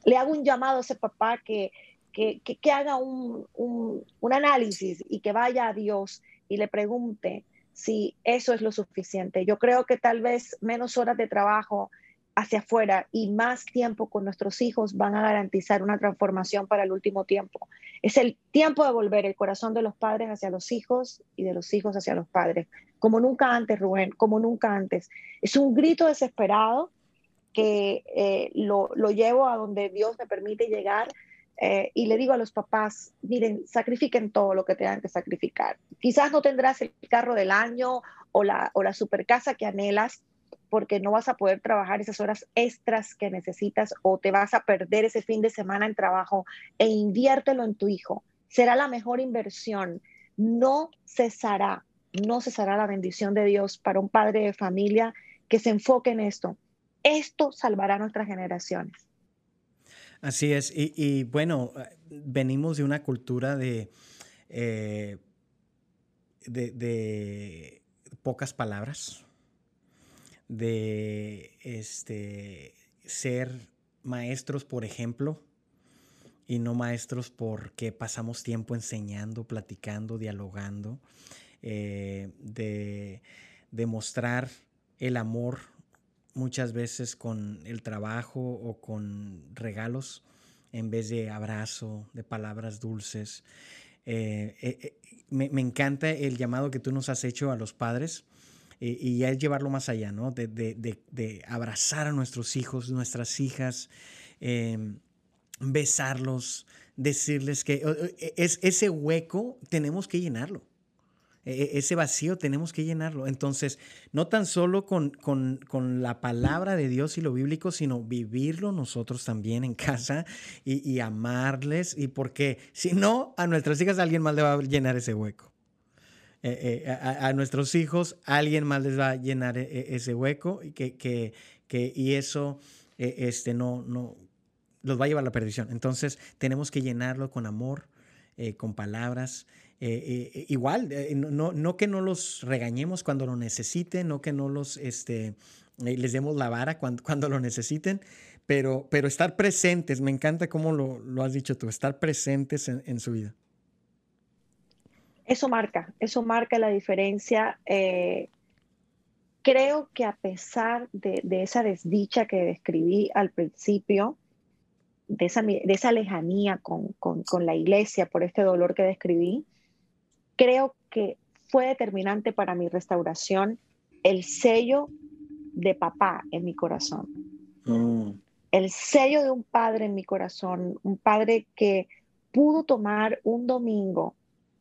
Le hago un llamado a ese papá que, que, que haga un, un, un análisis y que vaya a Dios y le pregunte, si eso es lo suficiente. Yo creo que tal vez menos horas de trabajo hacia afuera y más tiempo con nuestros hijos van a garantizar una transformación para el último tiempo. Es el tiempo de volver el corazón de los padres hacia los hijos y de los hijos hacia los padres, como nunca antes, Rubén, como nunca antes. Es un grito desesperado que eh, lo, lo, llevo a donde Dios me permite llegar eh, y le digo a los papás, miren, sacrifiquen todo lo que tengan que sacrificar. Quizás no tendrás el carro del año o la, o la super casa que anhelas, porque no vas a poder trabajar esas horas extras que necesitas o te vas a perder ese fin de semana en trabajo e inviértelo en tu hijo. Será la mejor inversión. No cesará, no cesará la bendición de Dios para un padre de familia que se enfoque en esto. Esto salvará a nuestras generaciones. Así es. Y, bueno, venimos de una cultura de, eh, de, pocas palabras, de este, ser maestros, por ejemplo, y no maestros porque pasamos tiempo enseñando, platicando, dialogando, eh, de demostrar el amor muchas veces con el trabajo o con regalos en vez de abrazo, de palabras dulces. Eh, eh, eh, me, encanta el llamado que tú nos has hecho a los padres y es llevarlo más allá, ¿no? De, abrazar a nuestros hijos, nuestras hijas, em, besarlos, decirles que es, ese hueco tenemos que llenarlo. E, e, ese vacío tenemos que llenarlo. Entonces, no tan solo con, la palabra de Dios y lo bíblico, sino vivirlo nosotros también en casa y, amarles. Y porque si no, a nuestras hijas alguien más le va a llenar ese hueco. Eh, eh, a, nuestros hijos alguien más les va a llenar e, ese hueco y, que, que, y eso este, no, no los va a llevar a la perdición. Entonces, tenemos que llenarlo con amor, eh, con palabras. Eh, eh, igual, eh, no, no, que no los regañemos cuando lo necesiten, no que no los este, les demos la vara cuando, [LAUGHS] cuando lo necesiten, pero, pero estar presentes, me encanta cómo lo, lo has dicho tú, estar presentes en, su vida. Eso marca, eso marca la diferencia. creo que a pesar de, de, esa desdicha que describí al principio, de esa, de esa lejanía con, con, con la iglesia por este dolor que describí, creo que fue determinante para mi restauración el sello de papá en mi corazón. Mm. El sello de un padre en mi corazón, un padre que pudo tomar un domingo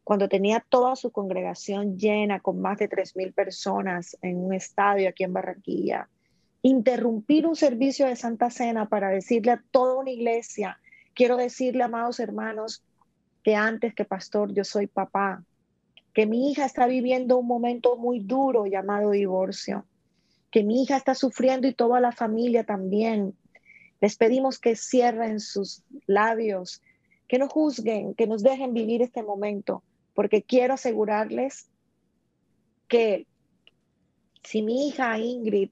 cuando tenía toda su congregación llena con más de 3.000 personas en un estadio aquí en Barranquilla, interrumpir un servicio de Santa Cena para decirle a toda una iglesia, quiero decirle, amados hermanos, que antes que pastor yo soy papá, que mi hija está viviendo un momento muy duro llamado divorcio, que mi hija está sufriendo y toda la familia también. Les pedimos que cierren sus labios, que no juzguen, que nos dejen vivir este momento, porque quiero asegurarles que si mi hija Ingrid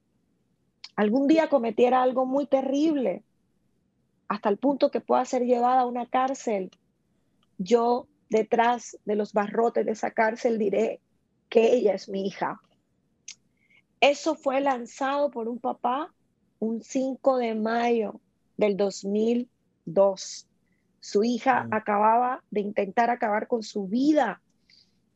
algún día cometiera algo muy terrible, hasta el punto que pueda ser llevada a una cárcel, yo detrás de los barrotes de esa cárcel diré que ella es mi hija. Eso fue lanzado por un papá un 5 de mayo del 2002. Su hija mm. acababa de intentar acabar con su vida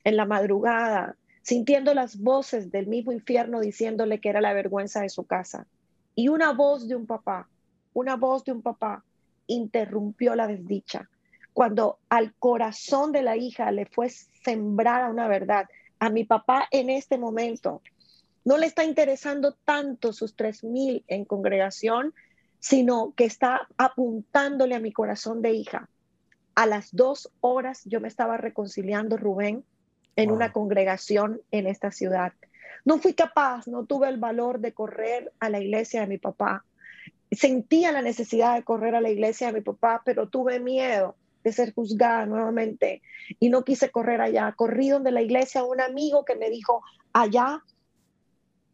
en la madrugada, sintiendo las voces del mismo infierno diciéndole que era la vergüenza de su casa. Y una voz de un papá, una voz de un papá interrumpió la desdicha cuando al corazón de la hija le fue sembrada una verdad. A mi papá en este momento no le está interesando tanto sus tres mil en congregación, sino que está apuntándole a mi corazón de hija. A las dos horas yo me estaba reconciliando, Rubén, en una congregación en esta ciudad. No fui capaz, no tuve el valor de correr a la iglesia de mi papá. Sentía la necesidad de correr a la iglesia de mi papá, pero tuve miedo de ser juzgada nuevamente y no quise correr allá. Corrí donde la iglesia, un amigo que me dijo, allá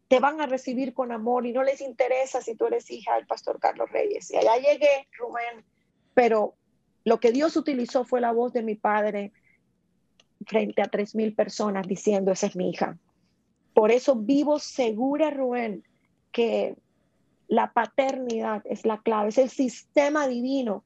te van a recibir con amor y no les interesa si tú eres hija del pastor Carlos Reyes. Y allá llegué, Rubén, pero lo que Dios utilizó fue la voz de mi padre frente a tres mil personas diciendo, esa es mi hija. Por eso vivo segura, Rubén, que la paternidad es la clave, es el sistema divino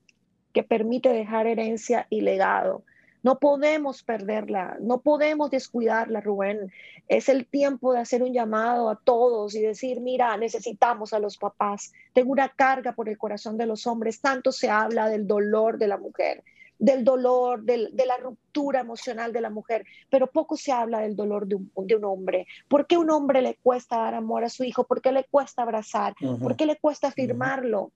que permite dejar herencia y legado. No podemos perderla, no podemos descuidarla, Rubén. Es el tiempo de hacer un llamado a todos y decir, mira, necesitamos a los papás. Tengo una carga por el corazón de los hombres. Tanto se habla del dolor de la mujer, del dolor, de la ruptura emocional de la mujer, pero poco se habla del dolor de un, de un, hombre. ¿Por qué a un hombre le cuesta dar amor a su hijo? ¿Por qué le cuesta abrazar? ¿Por qué le cuesta afirmarlo?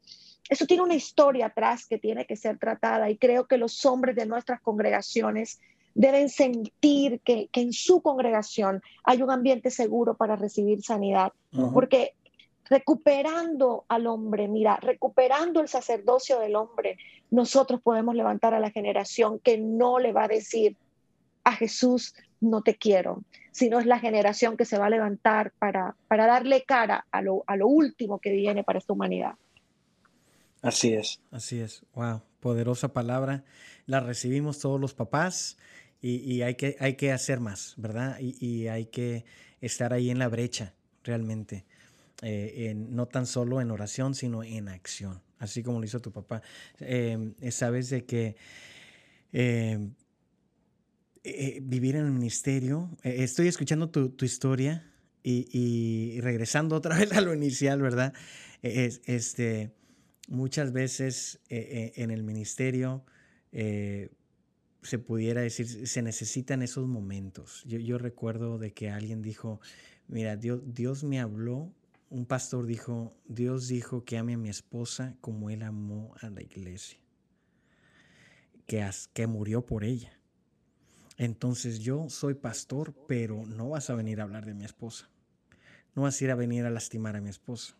Eso tiene una historia atrás que tiene que ser tratada y creo que los hombres de nuestras congregaciones deben sentir que, que en su congregación hay un ambiente seguro para recibir sanidad, porque recuperando al hombre, mira, recuperando el sacerdocio del hombre, nosotros podemos levantar a la generación que no le va a decir a Jesús, no te quiero, sino es la generación que se va a levantar para, para darle cara a lo, a lo último que viene para esta humanidad. Así es. Así es. Wow, poderosa palabra. La recibimos todos los papás y, hay, que, hay que hacer más, ¿verdad? Y, hay que estar ahí en la brecha, realmente. Eh, no tan solo en oración, sino en acción, así como lo hizo tu papá. Em, sabes de que em, eh, vivir en el ministerio, eh, estoy escuchando tu, historia y, regresando otra [LAUGHS] vez a lo inicial, ¿verdad? Es, este muchas veces eh, eh, en el ministerio eh, se pudiera decir, se necesitan esos momentos. Yo, recuerdo de que alguien dijo, mira, Dios, Dios me habló, un pastor dijo, Dios dijo que ame a mi esposa como él amó a la iglesia, que, que murió por ella. Entonces yo soy pastor, pero no vas a venir a hablar de mi esposa. No vas a ir a venir a lastimar a mi esposa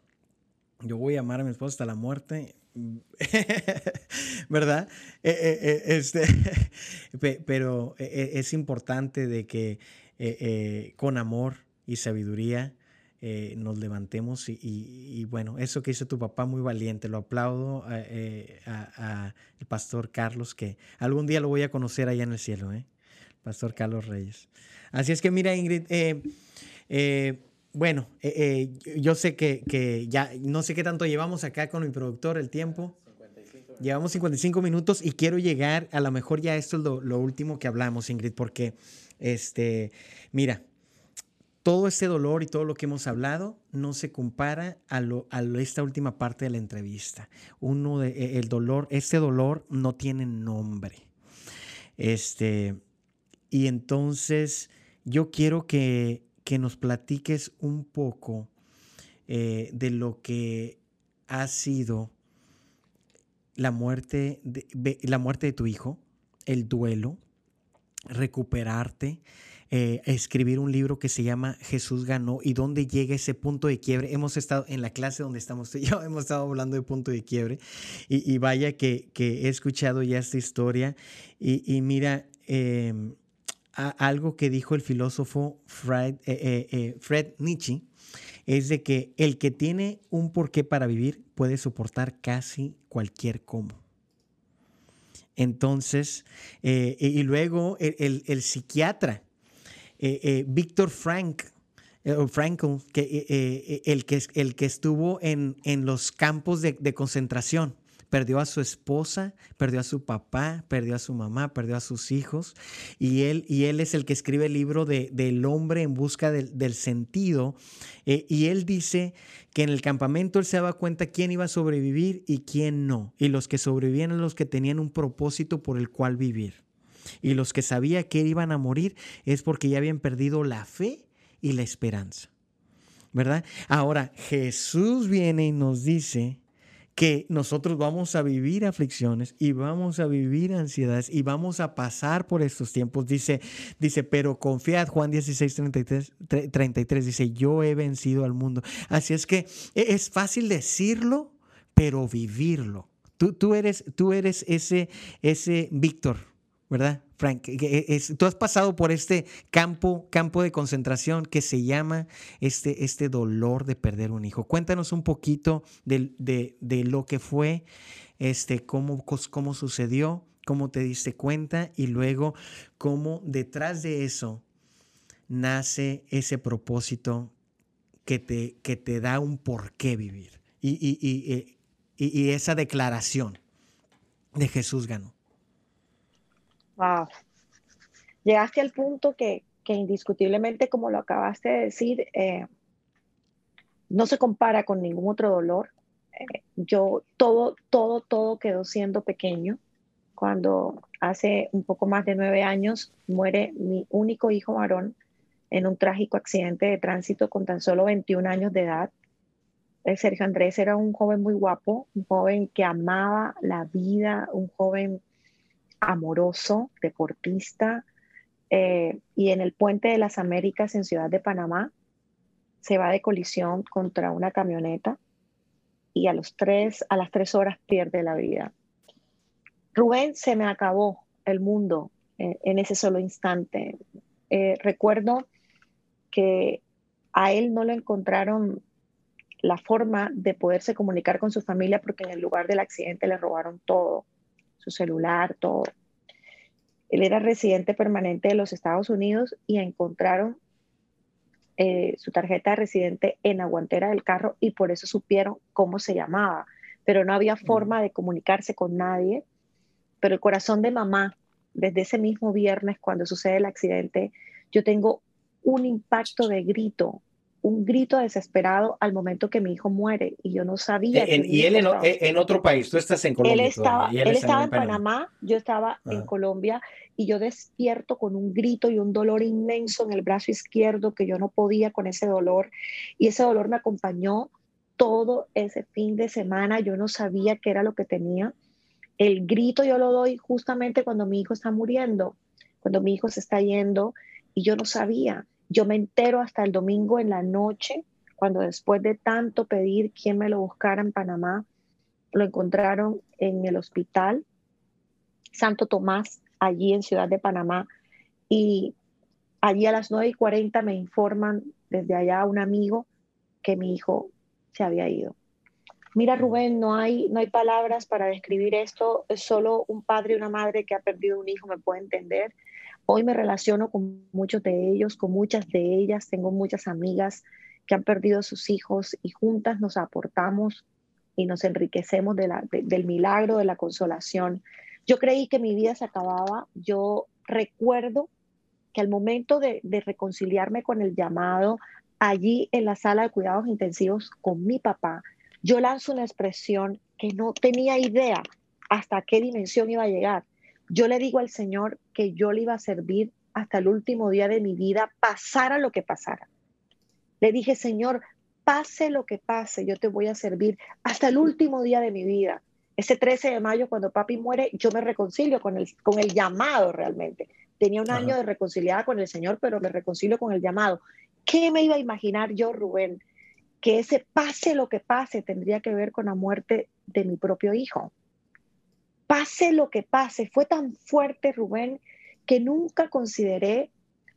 yo voy a amar a mi esposa hasta la muerte, [LAUGHS] ¿verdad? Eh, eh, eh, este, [LAUGHS] pero es importante de que con amor y sabiduría nos levantemos y, bueno, eso que hizo tu papá muy valiente, lo aplaudo al pastor Carlos, que algún día lo voy a conocer allá en el cielo, ¿eh? Pastor Carlos Reyes. Así es que mira, Ingrid, bueno, eh, eh, yo sé que, ya no sé qué tanto llevamos acá con mi productor el tiempo. Llevamos 55 minutos y quiero llegar, a lo mejor ya esto es lo, último que hablamos, Ingrid, porque, este, mira, todo este dolor y todo lo que hemos hablado no se compara a, lo, a esta última parte de la entrevista. Uno de, e, el dolor, este dolor no tiene nombre. Este, y entonces yo quiero que que nos platiques un poco eh, de lo que ha sido la muerte, de, la muerte de tu hijo, el duelo, recuperarte, eh, escribir un libro que se llama Jesús ganó y dónde llega ese punto de quiebre. Hemos estado en la clase donde estamos tú y yo, [LAUGHS] hemos estado hablando de punto de quiebre y, vaya que, he escuchado ya esta historia y, mira, algo que dijo el filósofo Fred, eh, eh, eh, Fred, Nietzsche, es de que el que tiene un porqué para vivir puede soportar casi cualquier cómo. Entonces, y luego el, psiquiatra, Víctor Frank, Frankl, que, el, que, el que estuvo en, en los campos de, de concentración, Perdió a su esposa, perdió a su papá, perdió a su mamá, perdió a sus hijos. Y él, y él es el que escribe el libro de, del hombre en busca del, sentido. Eh, y él dice que en el campamento él se daba cuenta quién iba a sobrevivir y quién no. Y los que sobrevivían eran los que tenían un propósito por el cual vivir. Y los que sabía que iban a morir es porque ya habían perdido la fe y la esperanza. ¿Verdad? Ahora, Jesús viene y nos dice que nosotros vamos a vivir aflicciones y vamos a vivir ansiedades y vamos a pasar por estos tiempos. Dice, dice, pero confiad, Juan 16, 33, 33 dice, yo he vencido al mundo. Así es que e, es fácil decirlo, pero vivirlo. Tú, tú, eres, tú eres ese, ese Víctor, ¿verdad? Frank, tú has pasado por este campo, campo de concentración que se llama este, este dolor de perder un hijo. Cuéntanos un poquito de, lo que fue, este, cómo, cómo sucedió, cómo te diste cuenta y luego cómo detrás de eso nace ese propósito que te, que te da un por qué vivir. Y, y, y esa declaración de Jesús ganó. Wow, llegaste al punto que, que indiscutiblemente, como lo acabaste de decir, eh, no se compara con ningún otro dolor. Eh, yo, todo, todo, todo quedó siendo pequeño cuando hace un poco más de nueve años muere mi único hijo varón en un trágico accidente de tránsito con tan solo 21 años de edad. El Sergio Andrés era un joven muy guapo, un joven que amaba la vida, un joven amoroso, deportista, eh, y en el puente de las Américas en Ciudad de Panamá se va de colisión contra una camioneta y a, los tres, a las tres horas pierde la vida. Rubén, se me acabó el mundo eh, en ese solo instante. Eh, recuerdo que a él no le encontraron la forma de poderse comunicar con su familia porque en el lugar del accidente le robaron todo, su celular, todo. Él era residente permanente de los Estados Unidos y encontraron eh, su tarjeta de residente en la guantera del carro y por eso supieron cómo se llamaba. Pero no había forma de comunicarse con nadie. Pero el corazón de mamá, desde ese mismo viernes cuando sucede el accidente, yo tengo un impacto de grito un grito desesperado al momento que mi hijo muere y yo no sabía. y él en, otro país, tú estás en Colombia. Él estaba, él, estaba en Panamá. yo estaba en ah. Colombia y yo despierto con un grito y un dolor inmenso en el brazo izquierdo que yo no podía con ese dolor y ese dolor me acompañó todo ese fin de semana, yo no sabía qué era lo que tenía. El grito yo lo doy justamente cuando mi hijo está muriendo, cuando mi hijo se está yendo y yo no sabía yo me entero hasta el domingo en la noche, cuando después de tanto pedir quién me lo buscara en Panamá, lo encontraron en el hospital Santo Tomás, allí en Ciudad de Panamá. Y allí a las 9 y 40 me informan desde allá un amigo que mi hijo se había ido. Mira, Rubén, no hay, no hay palabras para describir esto. Es solo un padre y una madre que ha perdido un hijo me puede entender. Hoy me relaciono con muchos de ellos, con muchas de ellas, tengo muchas amigas que han perdido sus hijos y juntas nos aportamos y nos enriquecemos del milagro, de la consolación. Yo creí que mi vida se acababa, yo recuerdo que al momento de, de reconciliarme con el llamado, allí en la sala de cuidados intensivos con mi papá, yo lanzo una expresión que no tenía idea hasta qué dimensión iba a llegar yo le digo al Señor que yo le iba a servir hasta el último día de mi vida, pasara lo que pasara. Le dije, Señor, pase lo que pase, yo te voy a servir hasta el último día de mi vida. Ese 13 de mayo, cuando papi muere, yo me reconcilio con el, con el llamado realmente. Tenía un año de reconciliada con el Señor, pero me reconcilio con el llamado. ¿Qué me iba a imaginar yo, Rubén? Que ese pase lo que pase tendría que ver con la muerte de mi propio hijo pase lo que pase, fue tan fuerte Rubén que nunca consideré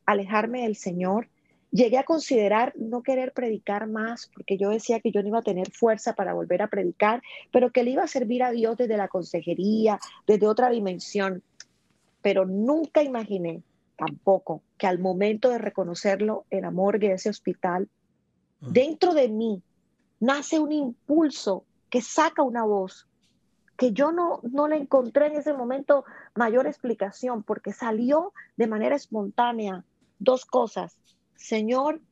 alejarme del Señor. Llegué a considerar no querer predicar más porque yo decía que yo no iba a tener fuerza para volver a predicar, pero que le iba a servir a Dios desde la consejería, desde otra dimensión. Pero nunca imaginé tampoco que al momento de reconocerlo en la morgue de ese hospital, dentro de mí nace un impulso que saca una voz que yo no, no le encontré en ese momento mayor explicación, porque salió de manera espontánea dos cosas. Señor,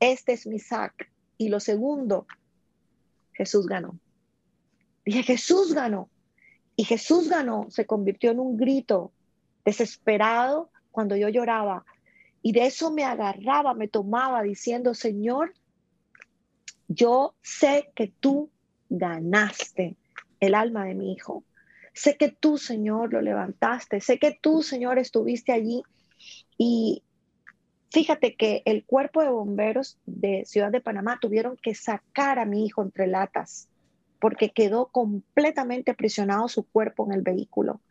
este es mi sac. Y lo segundo, Jesús ganó. Dije, Jesús ganó. Y Jesús ganó, se convirtió en un grito desesperado cuando yo lloraba. Y de eso me agarraba, me tomaba diciendo, Señor, yo sé que tú ganaste el alma de mi hijo. Sé que tú, Señor, lo levantaste. Sé que tú, Señor, estuviste allí. Y fíjate que el cuerpo de bomberos de Ciudad de Panamá tuvieron que sacar a mi hijo entre latas porque quedó completamente aprisionado su cuerpo en el vehículo.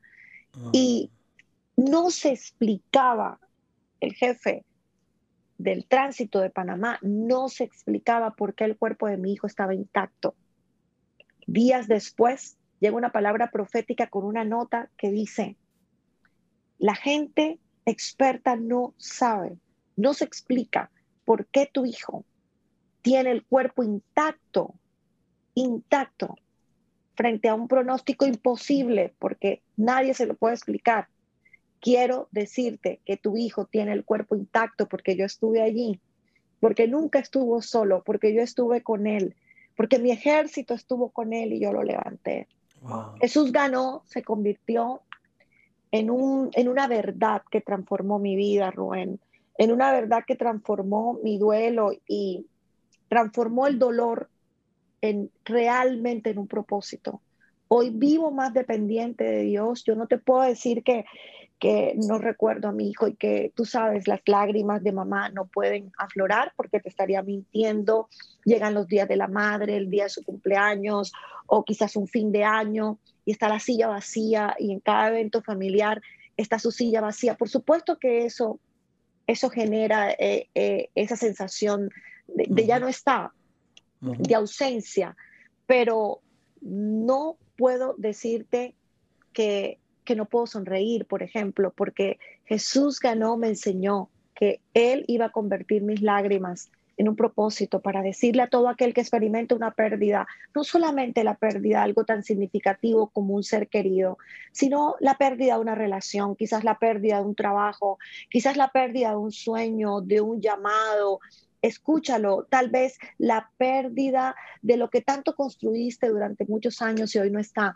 Ah. Y no se explicaba el jefe del tránsito de Panamá, no se explicaba por qué el cuerpo de mi hijo estaba intacto. Días después llega una palabra profética con una nota que dice, la gente experta no sabe, no se explica por qué tu hijo tiene el cuerpo intacto, intacto, frente a un pronóstico imposible, porque nadie se lo puede explicar, quiero decirte que tu hijo tiene el cuerpo intacto porque yo estuve allí, porque nunca estuvo solo, porque yo estuve con él, porque mi ejército estuvo con él y yo lo levanté. Jesús ganó, se convirtió en, un, en una verdad que transformó mi vida, Rubén, en una verdad que transformó mi duelo y transformó el dolor en realmente en un propósito. Hoy vivo más dependiente de Dios. Yo no te puedo decir que, que no recuerdo a mi hijo y que tú sabes, las lágrimas de mamá no pueden aflorar porque te estaría mintiendo. Llegan los días de la madre, el día de su cumpleaños o quizás un fin de año y está la silla vacía y en cada evento familiar está su silla vacía. Por supuesto que eso, eso genera eh, eh, esa sensación de, ya no está, de ausencia, pero no puedo decirte que, que no puedo sonreír, por ejemplo, porque Jesús ganó, me enseñó que Él iba a convertir mis lágrimas en un propósito para decirle a todo aquel que experimenta una pérdida, no solamente la pérdida algo tan significativo como un ser querido, sino la pérdida de una relación, quizás la pérdida de un trabajo, quizás la pérdida de un sueño, de un llamado, escúchalo, tal vez la pérdida de lo que tanto construiste durante muchos años y hoy no está.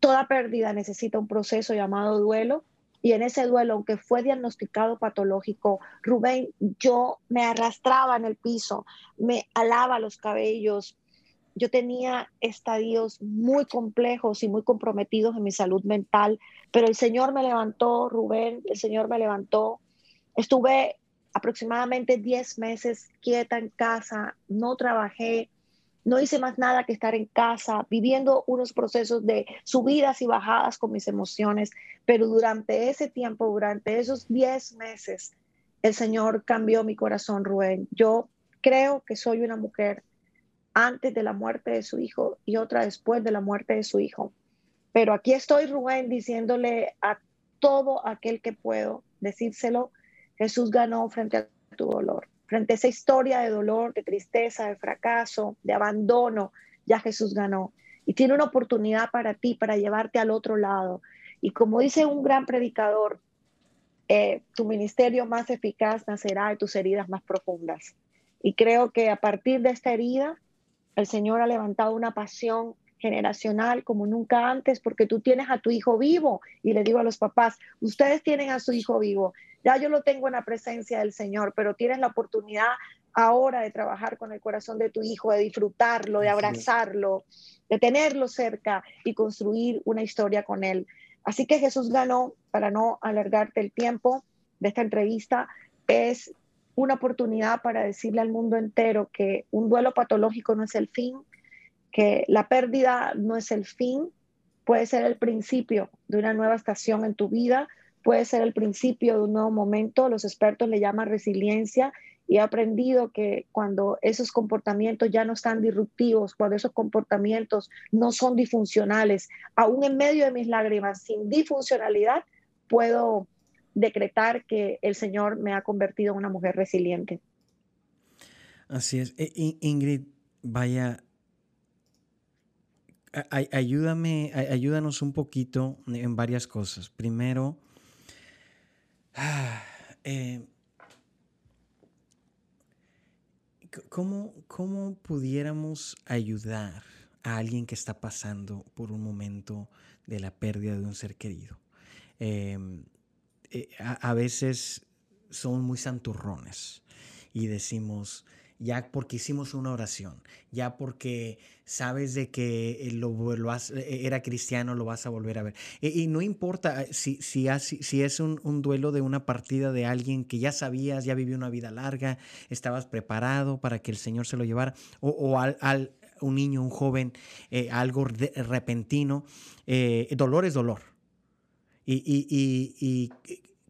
Toda pérdida necesita un proceso llamado duelo y en ese duelo, aunque fue diagnosticado patológico, Rubén, yo me arrastraba en el piso, me alaba los cabellos, yo tenía estadios muy complejos y muy comprometidos en mi salud mental, pero el Señor me levantó, Rubén, el Señor me levantó. Estuve aproximadamente 10 meses quieta en casa, no trabajé, no hice más nada que estar en casa, viviendo unos procesos de subidas y bajadas con mis emociones, pero durante ese tiempo, durante esos 10 meses, el Señor cambió mi corazón, Rubén. Yo creo que soy una mujer antes de la muerte de su hijo y otra después de la muerte de su hijo. Pero aquí estoy, Rubén, diciéndole a todo aquel que puedo decírselo Jesús ganó frente a tu dolor, frente a esa historia de dolor, de tristeza, de fracaso, de abandono, ya Jesús ganó. Y tiene una oportunidad para ti, para llevarte al otro lado. Y como dice un gran predicador, eh, tu ministerio más eficaz nacerá de tus heridas más profundas. Y creo que a partir de esta herida, el Señor ha levantado una pasión generacional como nunca antes, porque tú tienes a tu hijo vivo. Y le digo a los papás, ustedes tienen a su hijo vivo. Ya yo lo tengo en la presencia del Señor, pero tienes la oportunidad ahora de trabajar con el corazón de tu hijo, de disfrutarlo, de abrazarlo, de tenerlo cerca y construir una historia con él. Así que Jesús ganó, para no alargarte el tiempo de esta entrevista, es una oportunidad para decirle al mundo entero que un duelo patológico no es el fin, que la pérdida no es el fin, puede ser el principio de una nueva estación en tu vida, puede ser el principio de un nuevo momento. Los expertos le llaman resiliencia y he aprendido que cuando esos comportamientos ya no están disruptivos, cuando esos comportamientos no son disfuncionales, aún en medio de mis lágrimas, sin disfuncionalidad, puedo decretar que el Señor me ha convertido en una mujer resiliente. Así es. E, Ingrid, vaya, ayúdame, ayúdanos un poquito en varias cosas. Primero, [SIGHS] eh, ¿cómo, ¿cómo, pudiéramos ayudar a alguien que está pasando por un momento de la pérdida de un ser querido? Em, eh, a, veces son muy santurrones y decimos, ya porque hicimos una oración, ya porque sabes de que lo, lo e, era cristiano, lo vas a volver a ver. Y, no importa eh, si, si, si es un, un, duelo de una partida de alguien que ya sabías, ya vivió una vida larga, estabas preparado para que el Señor se lo llevara, o, o al, al, un niño, un joven, eh, algo repentino, eh, dolor es dolor. Y, y, y, y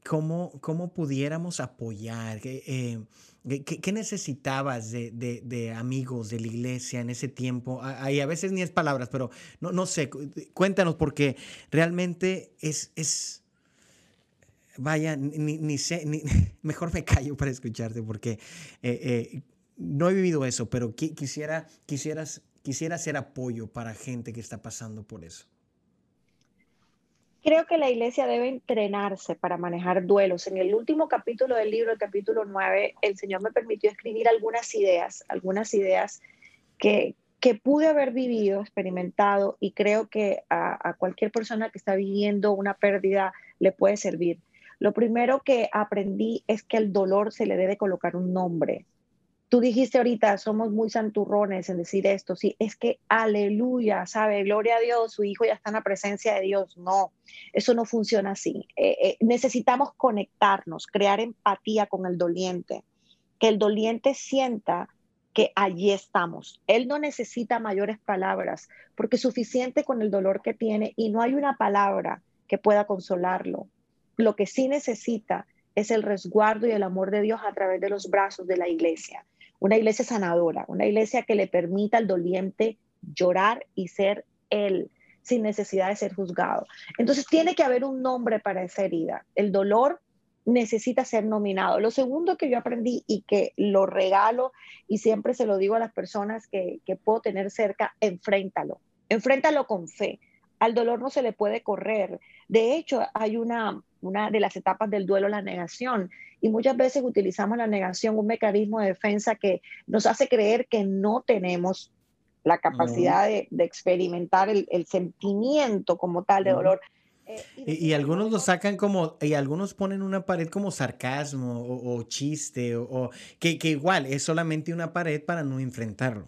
cómo, cómo, pudiéramos apoyar. Eh, ¿Qué, necesitabas de, amigos de la iglesia en ese tiempo? Ahí a veces ni es palabras, pero no, no sé, cuéntanos porque realmente es, es vaya, ni, sé, [LAUGHS] mejor me callo para escucharte porque eh, eh, no he vivido eso, pero quisiera, quisieras, quisiera hacer apoyo para gente que está pasando por eso. Creo que la iglesia debe entrenarse para manejar duelos. En el último capítulo del libro, el capítulo 9, el Señor me permitió escribir algunas ideas, algunas ideas que, que pude haber vivido, experimentado, y creo que a, a cualquier persona que está viviendo una pérdida le puede servir. Lo primero que aprendí es que el dolor se le debe colocar un nombre. Tú dijiste ahorita, somos muy santurrones en decir esto, sí, es que aleluya, ¿sabe? Gloria a Dios, su hijo ya está en la presencia de Dios. No, eso no funciona así. Eh, eh, necesitamos conectarnos, crear empatía con el doliente, que el doliente sienta que allí estamos. Él no necesita mayores palabras, porque suficiente con el dolor que tiene y no hay una palabra que pueda consolarlo. Lo que sí necesita es el resguardo y el amor de Dios a través de los brazos de la iglesia una iglesia sanadora, una iglesia que le permita al doliente llorar y ser él sin necesidad de ser juzgado. Entonces tiene que haber un nombre para esa herida. El dolor necesita ser nominado. Lo segundo que yo aprendí y que lo regalo y siempre se lo digo a las personas que, puedo tener cerca, enfréntalo. Enfréntalo con fe. Al dolor no se le puede correr. De hecho, hay una, una de las etapas del duelo, la negación. Y muchas veces utilizamos la negación, un mecanismo de defensa que nos hace creer que no tenemos la capacidad de, experimentar el, sentimiento como tal de dolor. Eh, y, algunos lo sacan como, y algunos ponen una pared como sarcasmo o, chiste, o, que, que igual es solamente una pared para no enfrentarlo.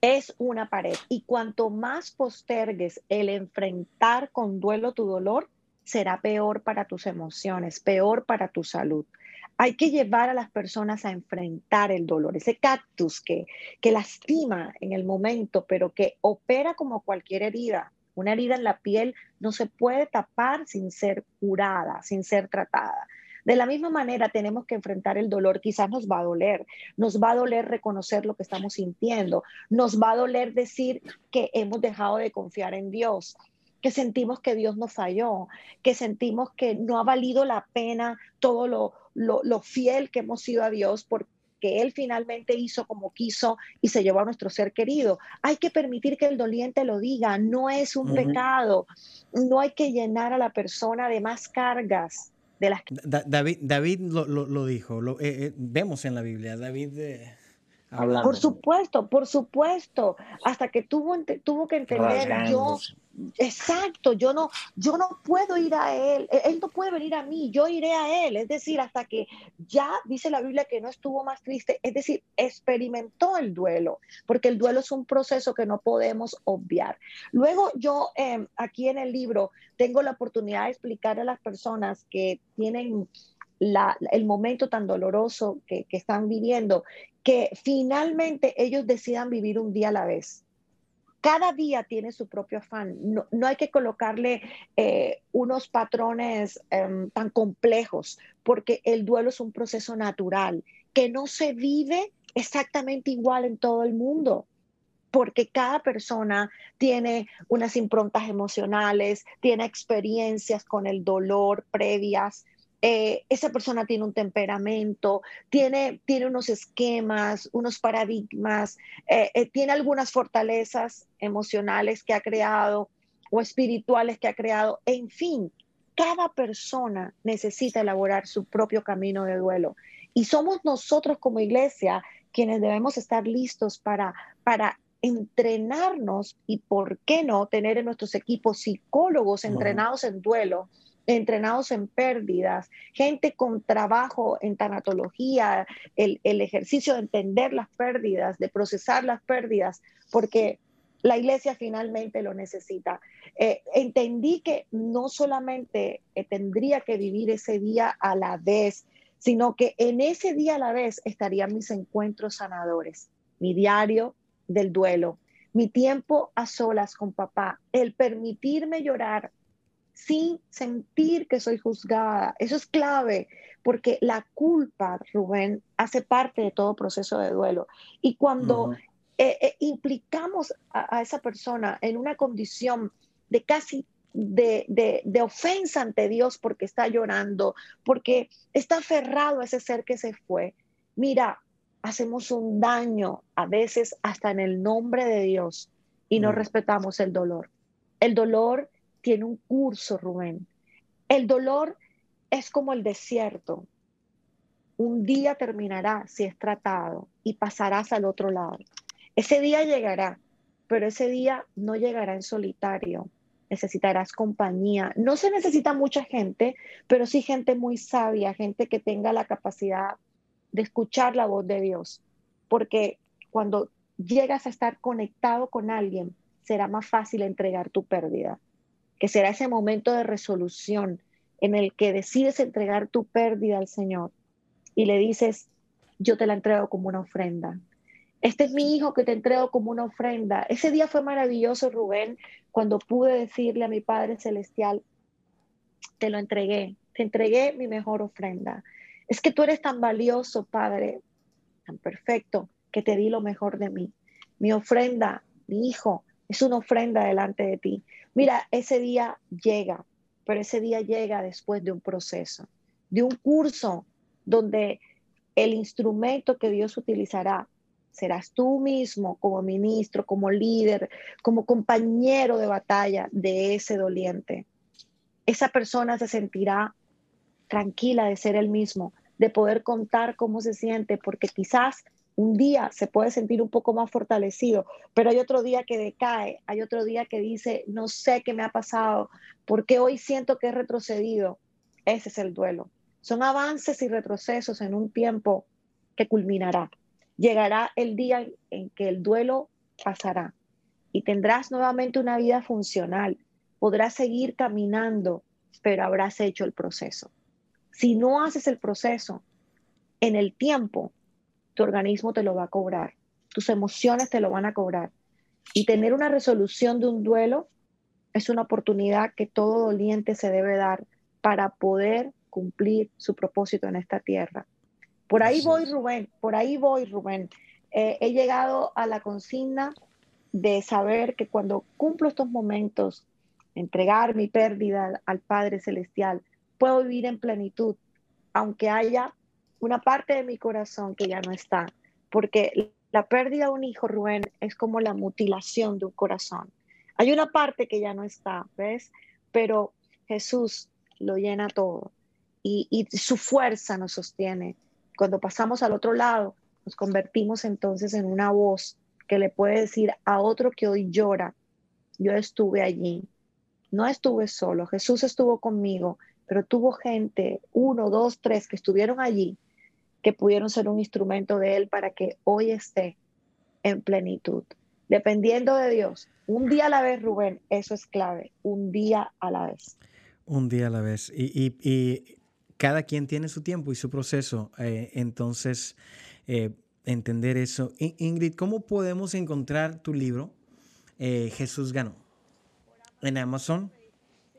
Es una pared. Y cuanto más postergues el enfrentar con duelo tu dolor, será peor para tus emociones, peor para tu salud. Hay que llevar a las personas a enfrentar el dolor, ese cactus que, que lastima en el momento, pero que opera como cualquier herida. Una herida en la piel no se puede tapar sin ser curada, sin ser tratada. De la misma manera tenemos que enfrentar el dolor, quizás nos va a doler, nos va a doler reconocer lo que estamos sintiendo, nos va a doler decir que hemos dejado de confiar en Dios, que sentimos que Dios nos falló, que sentimos que no ha valido la pena todo lo, lo, fiel que hemos sido a Dios porque Él finalmente hizo como quiso y se llevó a nuestro ser querido. Hay que permitir que el doliente lo diga, no es un pecado, no hay que llenar a la persona de más cargas. De las... David, David lo, dijo, lo, eh, eh, vemos en la Biblia, David... Eh, por supuesto, por supuesto, hasta que tuvo, tuvo que entender, yo, exacto, yo no, yo no puedo ir a él, e, él no puede venir a mí, yo iré a él, es decir, hasta que ya dice la Biblia que no estuvo más triste, es decir, experimentó el duelo, porque el duelo es un proceso que no podemos obviar. Luego yo em, aquí en el libro tengo la oportunidad de explicar a las personas que tienen el momento tan doloroso que, están viviendo, que finalmente ellos decidan vivir un día a la vez. Cada día tiene su propio afán. No, hay que colocarle eh, unos patrones em, tan complejos, porque el duelo es un proceso natural que no se vive exactamente igual en todo el mundo porque cada persona tiene unas improntas emocionales, tiene experiencias con el dolor previas, eh, esa persona tiene un temperamento, tiene, tiene unos esquemas, unos paradigmas, eh, eh, tiene algunas fortalezas emocionales que ha creado o espirituales que ha creado. En fin, cada persona necesita elaborar su propio camino de duelo. Y somos nosotros como iglesia quienes debemos estar listos para, para entrenarnos y, ¿por qué no?, tener en nuestros equipos psicólogos entrenados en duelo entrenados en pérdidas, gente con trabajo en tanatología, el, ejercicio de entender las pérdidas, de procesar las pérdidas, porque la iglesia finalmente lo necesita. Eh, entendí que no solamente eh, tendría que vivir ese día a la vez, sino que en ese día a la vez estarían mis encuentros sanadores, mi diario del duelo, mi tiempo a solas con papá, el permitirme llorar sin sentir que soy juzgada. Eso es clave, porque la culpa, Rubén, hace parte de todo proceso de duelo. Y cuando eh, eh, implicamos a, esa persona en una condición de casi de, de, ofensa ante Dios porque está llorando, porque está aferrado a ese ser que se fue, mira, hacemos un daño a veces hasta en el nombre de Dios y no respetamos el dolor. El dolor tiene un curso, Rubén. El dolor es como el desierto. Un día terminará si es tratado y pasarás al otro lado. Ese día llegará, pero ese día no llegará en solitario. Necesitarás compañía. No se necesita mucha gente, pero sí gente muy sabia, gente que tenga la capacidad de escuchar la voz de Dios. Porque cuando llegas a estar conectado con alguien, será más fácil entregar tu pérdida, que será ese momento de resolución en el que decides entregar tu pérdida al Señor y le dices, yo te la entrego como una ofrenda. Este es mi hijo que te entrego como una ofrenda. Ese día fue maravilloso, Rubén, cuando pude decirle a mi Padre Celestial, te lo entregué, te entregué mi mejor ofrenda. Es que tú eres tan valioso, Padre, tan perfecto, que te di lo mejor de mí. Mi ofrenda, mi hijo, es una ofrenda delante de ti. Mira, ese día llega, pero ese día llega después de un proceso, de un curso donde el instrumento que Dios utilizará serás tú mismo como ministro, como líder, como compañero de batalla de ese doliente. Esa persona se sentirá tranquila de ser el mismo, de poder contar cómo se siente, porque quizás un día se puede sentir un poco más fortalecido, pero hay otro día que decae, hay otro día que dice, no sé qué me ha pasado, porque hoy siento que he retrocedido. Ese es el duelo. Son avances y retrocesos en un tiempo que culminará. Llegará el día en que el duelo pasará y tendrás nuevamente una vida funcional. Podrás seguir caminando, pero habrás hecho el proceso. Si no haces el proceso en el tiempo, tu organismo te lo va a cobrar, tus emociones te lo van a cobrar. Y tener una resolución de un duelo es una oportunidad que todo doliente se debe dar para poder cumplir su propósito en esta tierra. Por ahí voy, Rubén, por ahí voy, Rubén. Eh, he llegado a la consigna de saber que cuando cumplo estos momentos, entregar mi pérdida al Padre Celestial, puedo vivir en plenitud, aunque haya una parte de mi corazón que ya no está, porque la pérdida de un hijo, Rubén, es como la mutilación de un corazón. Hay una parte que ya no está, ¿ves? Pero Jesús lo llena todo y, y su fuerza nos sostiene. Cuando pasamos al otro lado, nos convertimos entonces en una voz que le puede decir a otro que hoy llora, yo estuve allí, no estuve solo, Jesús estuvo conmigo, pero tuvo gente, uno, dos, tres, que estuvieron allí que pudieron ser un instrumento de Él para que hoy esté en plenitud. Dependiendo de Dios, un día a la vez, Rubén, eso es clave, un día a la vez. Un día a la vez. Y, cada quien tiene su tiempo y su proceso. Eh, entonces, eh, entender eso. Ingrid, ¿cómo podemos encontrar tu libro? Eh, Jesús ganó. ¿En Amazon?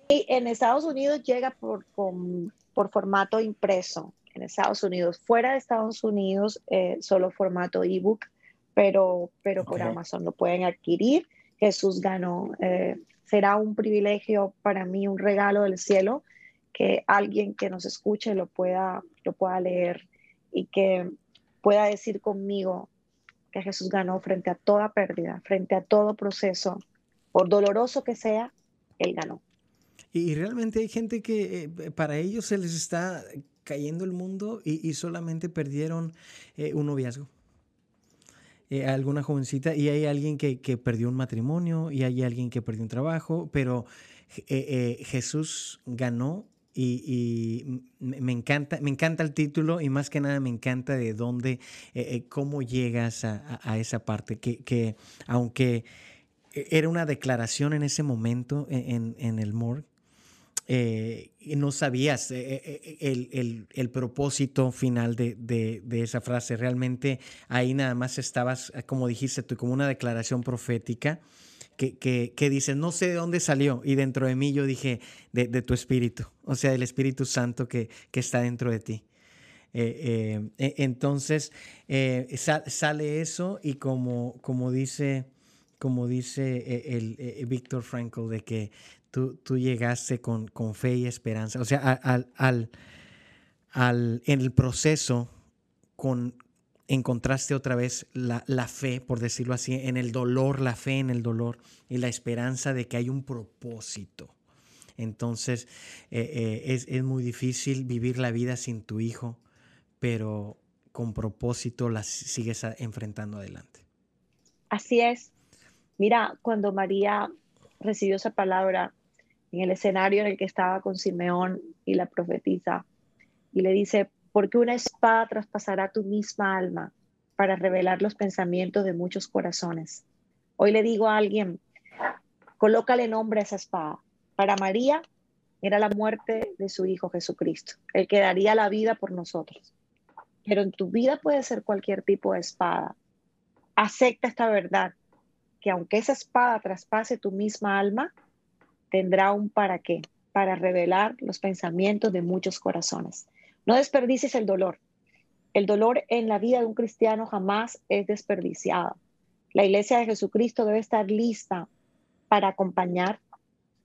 Sí, en Estados Unidos llega por, por formato impreso en Estados Unidos. Fuera de Estados Unidos, eh, solo formato ebook, pero, pero por Amazon lo pueden adquirir. Jesús ganó. Eh, será un privilegio para mí, un regalo del cielo, que alguien que nos escuche lo pueda, lo pueda leer y que pueda decir conmigo que Jesús ganó frente a toda pérdida, frente a todo proceso, por doloroso que sea, Él ganó. Y realmente hay gente que eh, para ellos se les está cayendo el mundo y, solamente perdieron eh, un noviazgo. Eh, alguna jovencita y hay alguien que, perdió un matrimonio y hay alguien que perdió un trabajo, pero eh, Jesús ganó y, me encanta, me encanta el título y más que nada me encanta de dónde, cómo llegas a, esa parte, que, que, aunque era una declaración en ese momento en, en el morgue, eh, no sabías eh, eh, el, propósito final de, esa frase. Realmente ahí nada más estabas, como dijiste tú, como una declaración profética que, que, dices, no sé de dónde salió. Y dentro de mí yo dije, de, tu espíritu, o sea, del Espíritu Santo que, está dentro de ti. E, entonces sale eso y como, como dice, como dice el, el Víctor Frankl, de que tú, llegaste con, con, fe y esperanza. O sea, al, al, al, en el proceso con, encontraste otra vez la, la, fe, por decirlo así, en el dolor, la fe en el dolor y la esperanza de que hay un propósito. Entonces eh, es, es muy difícil vivir la vida sin tu hijo, pero con propósito las sigues enfrentando adelante. Así es. Mira, cuando María recibió esa palabra en el escenario en el que estaba con Simeón y la profetiza, y le dice, porque una espada traspasará tu misma alma para revelar los pensamientos de muchos corazones. Hoy le digo a alguien, colócale nombre a esa espada. Para María era la muerte de su Hijo Jesucristo, el que daría la vida por nosotros. Pero en tu vida puede ser cualquier tipo de espada. Acepta esta verdad, que aunque esa espada traspase tu misma alma, tendrá un para qué, para revelar los pensamientos de muchos corazones. No desperdicies el dolor. El dolor en la vida de un cristiano jamás es desperdiciado. La iglesia de Jesucristo debe estar lista para acompañar,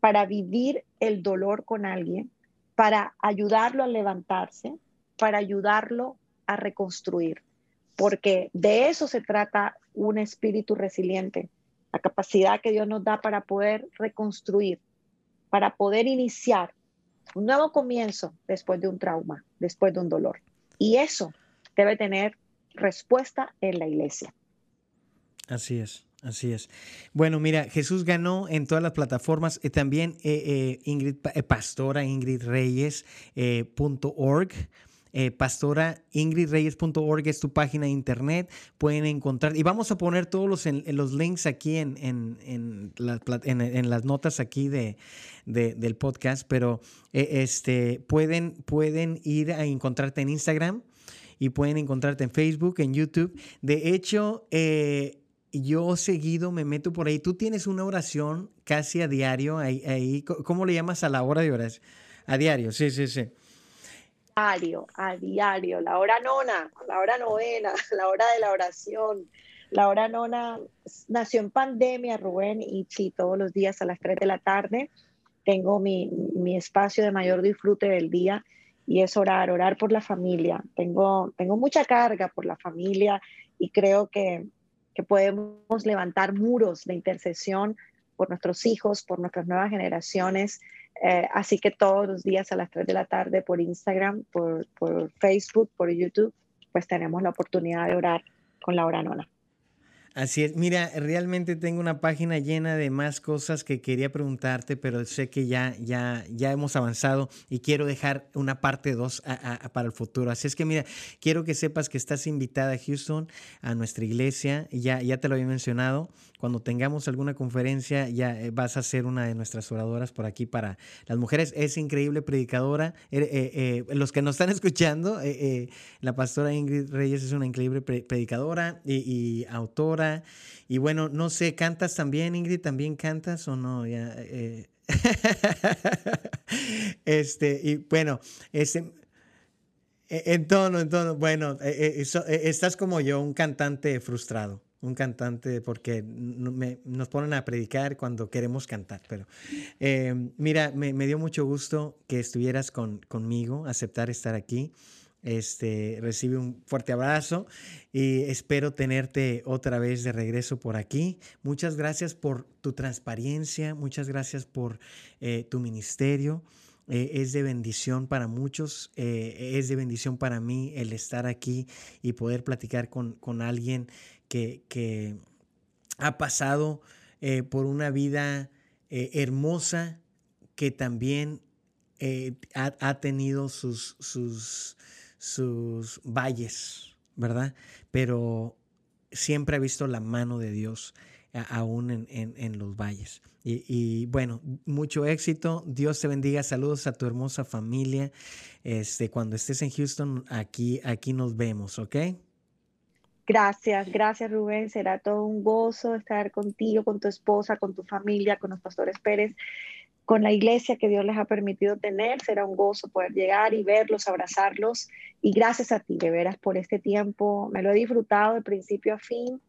para vivir el dolor con alguien, para ayudarlo a levantarse, para ayudarlo a reconstruir, porque de eso se trata un espíritu resiliente, la capacidad que Dios nos da para poder reconstruir, para poder iniciar un nuevo comienzo después de un trauma, después de un dolor. Y eso debe tener respuesta en la iglesia. Así es. Así es. Bueno, mira, Jesús ganó en todas las plataformas. Eh, también eh, eh, Ingrid, pastora Ingrid Reyes.org. Eh, pastora ingridreyes.org es tu página de internet. Pueden encontrar, y vamos a poner todos los, en, los links aquí en, en, en, las notas aquí de, del podcast, pero este, pueden, pueden ir a encontrarte en Instagram y pueden encontrarte en Facebook, en YouTube. De hecho, yo seguido me meto por ahí. Tú tienes una oración casi a diario ahí, ¿Cómo le llamas a la hora de oración? A diario, sí, sí, sí. Diario, a diario, la hora nona, la hora novena, [LAUGHS] la hora de la oración. La hora nona nació en pandemia, Rubén, y sí, todos los días a las 3 de la tarde tengo mi, mi espacio de mayor disfrute del día y es orar, orar por la familia. Tengo, tengo mucha carga por la familia y creo que que podemos levantar muros de intercesión por nuestros hijos, por nuestras nuevas generaciones. Eh, así que todos los días a las 3 de la tarde por Instagram, por, Facebook, por YouTube, pues tenemos la oportunidad de orar con Laura Nona. Así es. Mira, realmente tengo una página llena de más cosas que quería preguntarte, pero sé que ya, ya, ya hemos avanzado y quiero dejar una parte 2 para el futuro. Así es que mira, quiero que sepas que estás invitada a Houston, a nuestra iglesia. Ya, ya te lo había mencionado. Cuando tengamos alguna conferencia, ya eh, vas a ser una de nuestras oradoras por aquí para las mujeres. Es increíble predicadora. Eh, eh, los que nos están escuchando, la pastora Ingrid Reyes es una increíble predicadora y autora y bueno, no sé, ¿cantas también, Ingrid? ¿También cantas o no? Ya, eh, [LAUGHS] este, y bueno, este, e, en tono, en tono, bueno, e, e, estás como yo, un cantante frustrado un cantante porque nos ponen a predicar cuando queremos cantar. Pero eh, mira, me, dio mucho gusto que estuvieras con, conmigo, aceptar estar aquí. Este, recibe un fuerte abrazo y espero tenerte otra vez de regreso por aquí. Muchas gracias por tu transparencia, muchas gracias por eh, tu ministerio. Eh, es de bendición para muchos, eh, es de bendición para mí el estar aquí y poder platicar con, con alguien que, que, ha pasado por una vida hermosa que también ha, ha, tenido sus, sus sus valles, ¿verdad? Pero siempre ha visto la mano de Dios aún en, los valles. Y, bueno, mucho éxito. Dios te bendiga. Saludos a tu hermosa familia. Este, cuando estés en Houston, aquí, aquí nos vemos, ¿ok? Gracias, gracias Rubén. Será todo un gozo estar contigo, con tu esposa, con tu familia, con los pastores Pérez con la iglesia que Dios les ha permitido tener. Será un gozo poder llegar y verlos, abrazarlos. Y gracias a ti, de veras, por este tiempo. Me lo he disfrutado de principio a fin.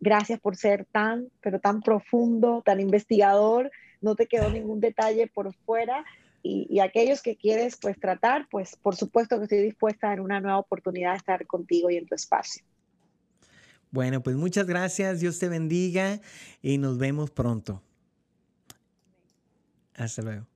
Gracias por ser tan, pero tan profundo, tan investigador. No te quedó ningún detalle por fuera. Y, aquellos que quieres pues tratar, pues por supuesto que estoy dispuesta en una nueva oportunidad de estar contigo y en tu espacio. Bueno, pues muchas gracias, Dios te bendiga y nos vemos pronto. Hasta luego.